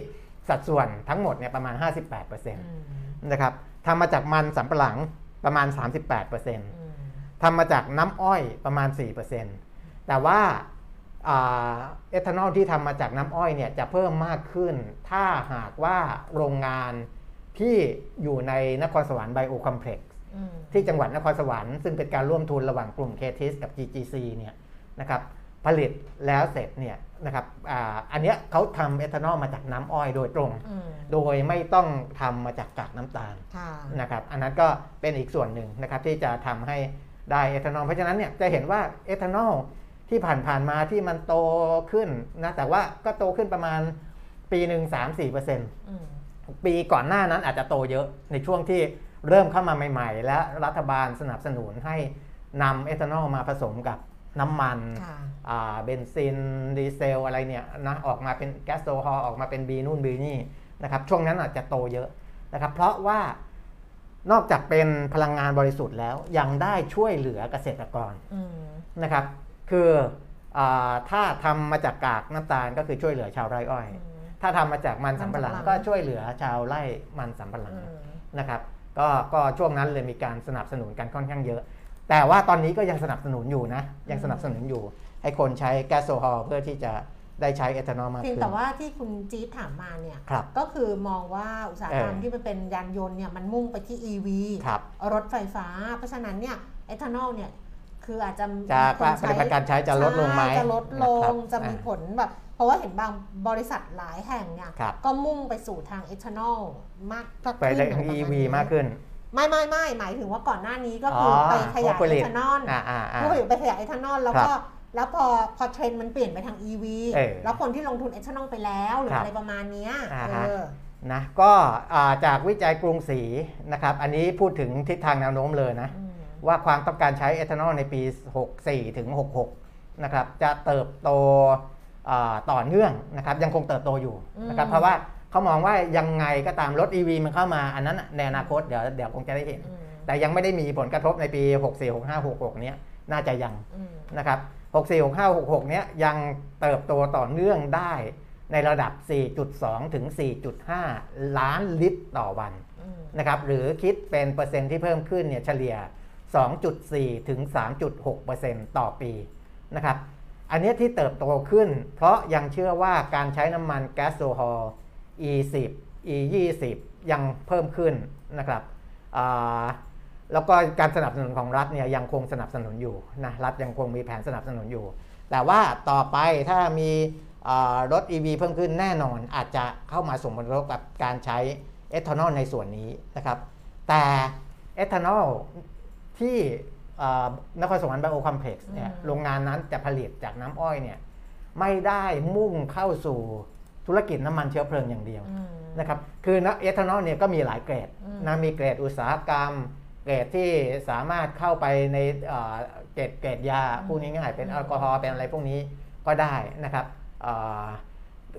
สัดส่วนทั้งหมดเนี่ยประมาณ 58%นอืมะครับทำมาจากมันสำปะหลังประมาณ 38%อืม ทำมาจากน้ำอ้อยประมาณ 4%แต่ว่าอ่าเอทานอลที่ทำมาจากน้ำอ้อยเนี่ยจะเพิ่มมากขึ้น ถ้าหากว่าโรงงานที่อยู่ในนครสวรรค์ไบโอคอมเพล็กซ์อืมที่จังหวัดนครสวรรค์ซึ่งเป็นการร่วมทุนระหว่างกลุ่มเคทิสกับ GGC เนี่ยนะครับผลิตแล้วเสร็จเนี่ยนะครับอาอันเนี้ยเขาทำเอทานอลมาจากน้ำอ้อยโดยตรงอืมโดยไม่ต้องทำมาจากกากน้ำตาลค่ะนะครับ อันนั้นก็เป็นอีกส่วนหนึ่งนะครับที่จะทำให้ ได้เอทานอลเพราะฉะนั้นเนี่ยจะเห็นว่าเอทานอลที่ผ่านๆมาที่มันโตขึ้นนะแต่ว่าก็โตขึ้นประมาณปีหนึ่งสามสี่เปอร์เซ็นต์อืมปีก่อนหน้านั้นอาจจะโตเยอะในช่วงที่เริ่มเข้ามาใหม่ ๆ และรัฐบาลสนับสนุนให้นำเอทานอลมาผสมกับน้ำมันค่ะอ่าเบนซินดีเซลอะไรเนี่ยนะออกมาเป็นแก๊สโซฮอล์ออกมาเป็นบีนู่นบีนี่นะครับช่วงนั้นอาจจะโตเยอะนะครับเพราะว่า นอกจากเป็นพลังงานบริสุทธิ์แล้วยังได้ช่วยเหลือเกษตรกรอืมนะครับ คืออาถ้าทำมาจากกากน้ำตาลก็คือช่วยเหลือชาวไร่อ้อยอืมถ้าทำมาจากมันสำปะหลังมันสำปะหลังก็ช่วยเหลือชาวไร่มันสำปะหลังอืมนะครับก็ก็ช่วงนั้นเลยมีการสนับสนุนกันค่อนข้างเยอะ แต่ว่าตอนนี้ก็ยังสนับสนุนอยู่นะยังสนับสนุนอยู่ให้คนใช้แก๊สโซฮอล์เพื่อที่จะ ได้ใช้เอทานอลมากเพียงขึ้นแต่ว่าที่คุณจี๊ดถามมาเนี่ยครับก็คือมองว่าอุตสาหกรรมเออที่มันเป็นยานยนต์เนี่ยมันมุ่งไปที่ EV ครับรถไฟฟ้า เพราะฉะนั้นเนี่ยเอทานอลเนี่ยคืออาจจะจะคนปริมาณการใช้จะลดลงไหมใช่จะลดลนะครับงจะมีอ่าผลแบบเพราะว่าเห็นบางบริษัทหลายแห่งเนี่ยครับก็มุ่งไปสู่ทางเอทานอลมากมากไปขึ้นได้อะไรประณ EV นี้มากขึ้นไม่ไม่ไม่หมายถึงว่าก่อนหน้านี้ก็คืออไปขยายผู้ผเอลิตทานอลอ่าอ่าอ่าผู้ผลิตไปขยายเอทานอลแล้วครับก็ แล้วพอพอเทรนด์มันเปลี่ยนไปทาง EV เออแล้วคนที่ลงทุนเอทานอลไปแล้วหรือครับอะไรประมาณเนี้ยอ่าเอฮะอนะก็อ่าจากวิจัยกรุงศรีนะครับ อันนี้พูดถึงทิศทางแนวโน้มเลยนะอืมว่าความต้องการใช้เอทานอลในปี 64 ถึง 66 นะครับ จะเติบโตอ่าต่อเนื่องนะครับ ยังคงเติบโตอยู่นะครับอืมเพราะว่าเขามองว่ายังไงก็ตามรถ EV มันเข้ามาอันนั้นน่ะในอนาคตเดี๋ยวเดี๋ยวคงจะได้เห็นอืมแต่ยังไม่ได้มีผลกระทบในปี 64 65 66 เนี้ยน่าจะยังอืมนะครับ 64 65 66 เนี้ยยังเติบโตต่อเนื่องได้ในระดับ 4.2 ถึง 4.5 ล้านลิตรต่อวันอืมนะครับหรือคิดเป็นเปอร์เซ็นต์ที่เพิ่มขึ้นเนี่ยเฉลี่ย 2.4 ถึง 3.6ต่อปีนะครับอันเนี้ยที่เติบโตขึ้น เพราะยังเชื่อว่าการใช้น้ำมันแก๊สโซฮอล์ E10 E20 ยังเพิ่มขึ้นนะครับอ่า แล้วก็การสนับสนุนของรัฐเนี่ยยังคงสนับสนุนอยู่นะรัฐยังคงมีแผนสนับสนุนอยู่ แต่ว่าต่อไปถ้ามีรถ EV เพิ่มขึ้นแน่นอนอาจจะเข้ามาส่งผลกระทบกับการใช้เอทานอลในส่วนนี้นะครับ แต่เอทานอลที่นครสวรรค์ไบโอคอมเพล็กซ์เนี่ยโรงงานนั้นจะผลิตจากน้ำอ้อยเนี่ยไม่ได้มุ่งเข้าสู่ธุรกิจน้ำมันเชื้อเพลิงอย่างเดียวนะครับ คือนะเอทานอลเนี่ยก็มีหลายเกรดนะมีเกรดอุตสาหกรรม เกรดที่สามารถเข้าไปในเอ่อเกรดเกรดยาพูดง่ายๆเป็นแอลกอฮอล์เป็นอะไรพวกนี้ก็ได้นะครับเอ่อ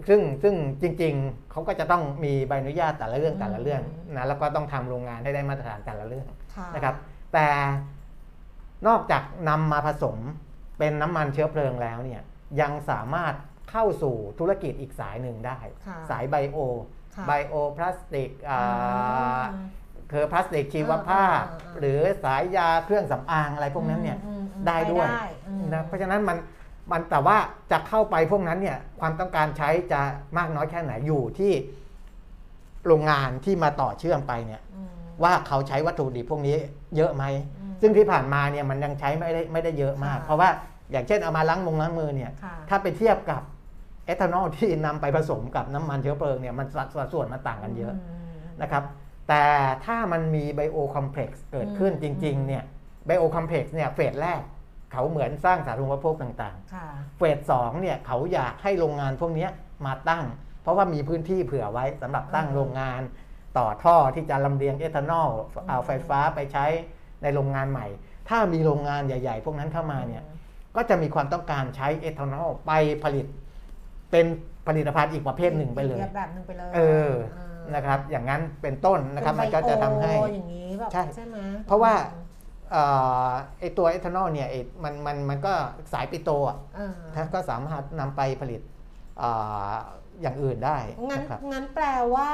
ซึ่งซึ่งจริงๆเขาก็จะต้องมีใบอนุญาตแต่ละเรื่องแต่ละเรื่องนะแล้วก็ต้องทำโรงงานให้ได้มาตรฐานแต่ละเรื่องค่ะนะครับ แต่นอกจากนำมาผสมเป็นน้ำมันเชื้อเพลิงแล้วเนี่ยยังสามารถเข้าสู่ธุรกิจอีกสายหนึ่งได้ค่ะสายไบโอค่ะไบโอพลาสติกอ่าอืม คือพลาสติกชีวภาพอ่าอ่าอ่าหรือสายยาเครื่องสำอางอะไรพวกนั้นเนี่ยอืมอืมได้ด้วยไปอืมนะเพราะฉะนั้นมันมันแต่ว่าจะเข้าไปพวกนั้นเนี่ยความต้องการใช้จะมากน้อยแค่ไหนอยู่ที่โรงงานที่มาต่อเชื่อมไปเนี่ยอืมว่าเขาใช้วัตถุดิบพวกนี้เยอะไหมอืมซึ่งที่ผ่านมาเนี่ยมันยังใช้ไม่ได้ไม่ได้เยอะมากค่ะเพราะว่าอย่างเช่นเอามาล้างมงล้างมือเนี่ยค่ะถ้าไปเทียบกับเอทานอลที่นำไปผสมกับน้ำมันเชื้อเพลิงเนี่ยมันสัดสัดส่วนมันต่างกันเยอะมนะครับ แต่ถ้ามันมีไบโอคอมเพล็กซ์เกิดขึ้นอืมจริงๆเนี่ยไบโอคอมเพล็กซ์เนี่ยเฟสแรกเขาเหมือนสร้างสาธารณูปโภคต่างค่ะๆเฟสสองเนี่ยเขาอยากให้โรงงานพวกเนี้ยมาตั้ง เพราะว่ามีพื้นที่เผื่อไว้สำหรับตั้งอืมโรงงานต่อท่อที่จะลำเลียงเอทานอลเอาไฟฟ้าไปใช้ในโรงงานใหม่ ถ้ามีโรงงานใหญ่ ๆ พวกนั้นเข้ามาเนี่ยก็จะมีความต้องการใช้เอทานอลไปผลิตเป็นผลิตภัณฑ์อีกประเภทหนึ่งไปเลยอีกแบบหนึ่งไปเลย เออ นะครับ อย่างนั้นเป็นต้นนะครับมันก็จะทำให้เป็นไบโออย่างนี้แบบใช่ใช่ไหมเพราะว่าเอ่อไอตัวเอทานอลเนี่ยไอ้มันมันมันก็สายปิโตอะเออถ้าก็สามารถนำไปผลิตอ่าอย่างอื่นได้ งั้นนะครับงั้นแปลว่า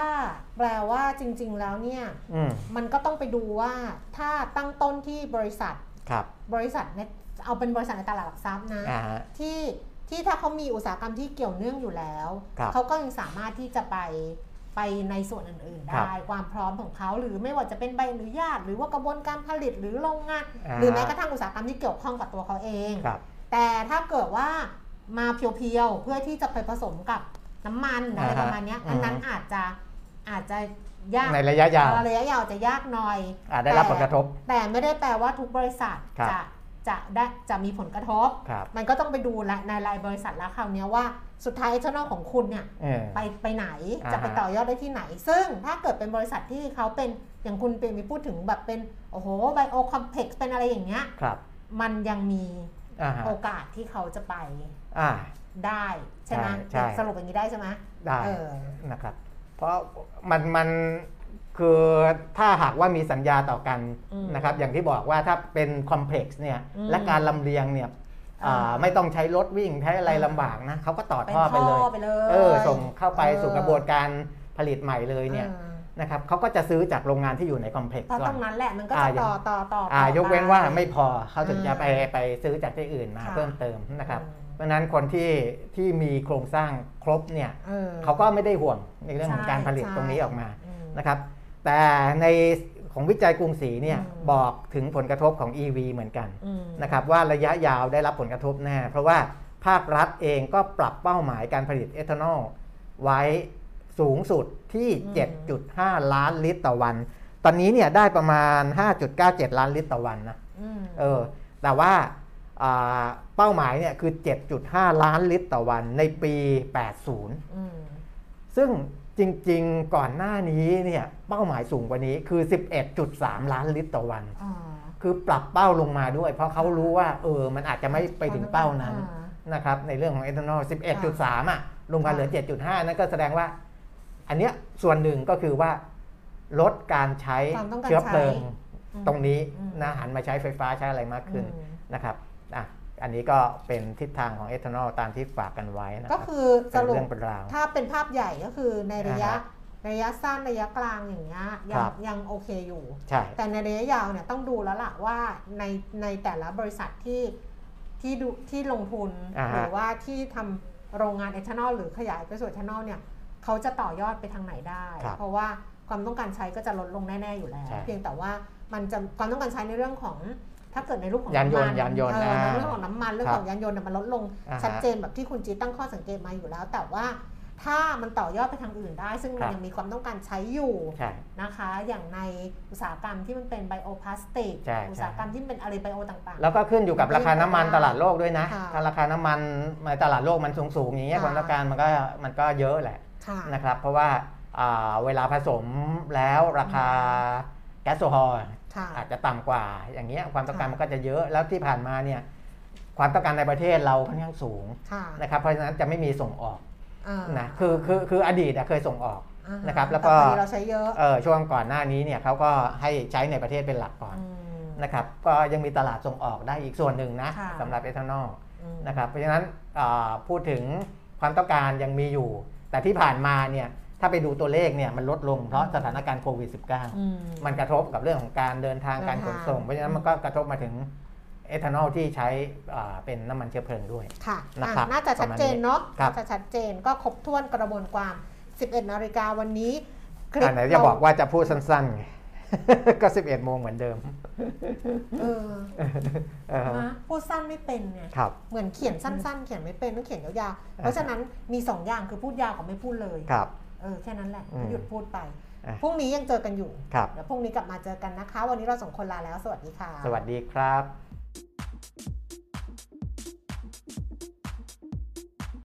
แปลว่าจริง ๆ แล้วเนี่ยอืมมันก็ต้องไปดูว่าถ้าตั้งต้นที่บริษัทครับบริษัทเนี่ยเอาเป็นบริษัทในตลาดหลักทรัพย์นะอ่าฮะที่ที่ถ้าเขามีอุตสาหกรรมที่เกี่ยวเนื่องอยู่แล้วครับเขาก็ยังสามารถที่จะไป ไปในส่วนอื่นๆครับได้ ความพร้อมของเขาหรือไม่ว่าจะเป็นใบอนุญาต หรือว่ากระบวนการผลิตหรือโรงงานอ่าหรือแม้กระทั่งอุตสาหกรรมที่เกี่ยวข้องกับตัวเขาเองครับแต่ถ้าเกิดว่ามาเพียวๆ เพื่อที่จะไปผสมกับน้ำมันอะไรอ่าฮะประมาณเนี้ยอืมอันนั้นอาจจะอาจจะยากในระยะยาวเออระยะยาวจะยากหน่อยอาจได้รับผลกระทบ แต่ไม่ได้แปลว่าทุกบริษัทครับจะ จะได้จะมีผลกระทบครับมันก็ต้องไปดูละในรายบริษัทแล้วคราวเนี้ยว่าสุดท้ายเจ้านอของคุณเนี่ยเออไปไปไหนอ่าฮะจะไปต่อยอดได้ที่ไหน ซึ่งถ้าเกิดเป็นบริษัทที่เขาเป็นอย่างคุณเปรมีพูดถึงแบบเป็น โอ้โหไบโอคอมเพล็กซ์เป็นอะไรอย่างเงี้ยครับมันยังมีอ่าฮะโอกาสที่เขาจะไปอ่าได้ใช่ไหมใช่ใช่สรุปอย่างนี้ได้ใช่ไหมได้เออนะครับ เพราะมันมัน คือถ้าหากว่ามีสัญญาต่อกันอืมนะครับอย่างที่บอกว่าถ้าเป็นคอมเพล็กซ์เนี่ยอืมและการลำเลียงเนี่ยอ่าอ่าไม่ต้องใช้รถวิ่งใช้อะไรอ่าลำบากนะเขาก็ต่อเป็นท่อไปเลยไปเลยเออส่งเข้าไปเออสู่กระบวนการผลิตใหม่เลยเนี่ยอ่านะครับเขาก็จะซื้อจากโรงงานที่อยู่ในคอมเพล็กซ์เพราะก่ตอรนงนั้นแหละมันก็อ่าจะอย่างต่อต่อต่ออ่าต่อยกเว้นว่าไปไม่พอเขาถึงจะไปอ่าไปซื้อจากที่อื่นมาค่ะเพิ่มเติมนะครับอืมเพราะฉะนั้นคนที่ที่มีโครงสร้างครบเนี่ยออเขาก็ไม่ได้ห่วงในเรื่องของใช่การผลิตใช่ตรงนี้ออกมาอืมนะครับ แต่ในของวิจัยกรุงศรีเนี่ยอืมบอกถึงผลกระทบของ EV เหมือนกันอืมนะครับว่าระยะยาวได้รับผลกระทบแน่เพราะว่าภาครัฐเองก็ปรับเป้าหมายการผลิตเอทานอลไว้สูงสุดที่ 7.5 ล้านลิตรต่อวัน ตอนนี้เนี่ยได้ประมาณ 5.97 ล้านลิตรต่อวันนะอืมเออแต่ว่าอ่าเป้าหมายเนี่ยคือ 7.5 ล้านลิตรต่อวันในปี 80อืมซึ่ง จริงๆ ก่อนหน้านี้เนี่ยเป้าหมายสูงกว่านี้คือ 11.3 ล้านลิตรต่อวันอ่าคือปรับเป้าลงมาด้วย เพราะเขารู้ว่าเออมันอาจจะไม่ไปถึงเป้านั้นอ่านะครับในเรื่องของเอทานอล 11.3 อะลงมาเหลือ 7.5 นั่นก็แสดงว่า อันเนี้ยส่วนหนึ่งก็คือว่า ลดการใช้ความต้องการเชื้อเพลิงใช้อืมตรงนี้อืมนะหันมาใช้ไฟฟ้าใช้อะไรมากขึ้นอืมนะครับอะ อันนี้ก็เป็นทิศทางของเอทานอลตามที่ฝากกันไว้นะคก็รับคือสเป็นรุปเรื่องเป็นราวถ้าเป็นภาพใหญ่ก็คือในระยะอ่าฮะระยะสั้นระยะกลางอย่างเงี้ยยัคงรับยังโอเคอยู่ใช่แต่ในระยะยาวเนี่ยต้องดูแล้วล่ะว่าในในแต่ละบริษัทที่ที่ดูที่ลงทุนอ่าฮะหรือว่าที่ทำโรงงานเอทานอลหรือขยายไปสู่เอทานอลเนี่ยเขาจะต่อยอดไปทางไหนได้ครับเพราะว่าความต้องการใช้ก็จะลดลงแน่ ๆ อยู่แล้วใช่เพียงแต่ว่ามันจะความต้องการใช้ในเรื่องของ ถ้าเกิดในรูปของยานยนต์ำมัยานยนต์เออในอ่าเรื่องของน้ำมันเรื่องครับของยานยนต์เนี่ยมันลดลงอ่าฮะชัดเจนแบบที่คุณจีตั้งข้อสังเกตมาอยู่แล้ว แต่ว่าถ้ามันต่อยอดไปทางอื่นได้ ซึ่งคมัรันบยังมีความต้องการใช้อยู่ใช่นะคะ อย่างในอุตสาหกรรมที่มันเป็นไบโอพลาสติกใช่อุตสาหกรรมที่เป็นอะไรไบโอต่างๆ แล้วก็ขึ้นอยู่กับราคาน้ำมันตลาดโลกด้วยนะค่ะถ้าราคาน้ำมันในตลาดโลกมันสูงๆอย่างเงี้ยค่ะความต้องการมันก็มันก็เยอะแหละค่ะนะครับ เพราะว่าอ่าเวลาผสมแล้วราคาแก๊สโซฮอล์ค่ะ อาจจะต่ำกว่าอย่างเงี้ยความต้องการค่ะมันก็จะเยอะแล้วที่ผ่านมาเนี่ยความต้องการในประเทศเราค่อนข้างสูงค่ะนะครับเพราะฉะนั้นจะไม่มีส่งออกอ่านะคือคือคืออดีตอะเคยส่งออกอ่าฮนะครับแล้วก็ต่พอดีเราใช้เยอะเออช่วงก่อนหน้านี้เนี่ยเขาก็ให้ใช้ในประเทศเป็นหลักก่อนอืมนะครับก็ยังมีตลาดส่งออกได้อีกส่วนหนึ่งนะค่ะสำหรับเอทานอลอืมนะครับเพราะฉะนั้นอ่าพูดถึงความต้องการยังมีอยู่ แต่ที่ผ่านมาเนี่ย ถ้าไปดูตัวเลขเนี่ยมันลดลงเพราะสถานการณ์โควิด -19 อืมมันกระทบกับเรื่องของการเดินทางเดินทางการขนส่ง เพราะฉะนั้นมันก็กระทบมาถึงเอทานอลที่ใช้อ่าเป็นน้ำมันเชื้อเพลิงด้วยค่ะนะครับอะน่าจะชัดเจนเนาะครับน่าจะชัดเจนก็ครบถ้วนกระบวนความ 11นาฬิกาวันนี้คลิอันไหนจะบอกว่าจะพูดสั้นๆไงก็ 11โมงเหมือนเดิม เออเออนะพูดสั้นไม่เป็นไงครับเหมือนเขียนสั้นๆ เขียนไม่เป็นต้องเขียนยาวๆ เพราะฉะนั้นมีสองอย่างคือพูดยาวกับไม่พูดเลยครับเออแค่นั้นแหละอืมหยุดพูดไปอะพรุ่งนี้ยังเจอกันอยู่ครับเดี๋ยวพรุ่งนี้กลับมาเจอกันนะคะ วันนี้เราสองคนลาแล้ว สวัสดีค่ะ สวัสดีครับ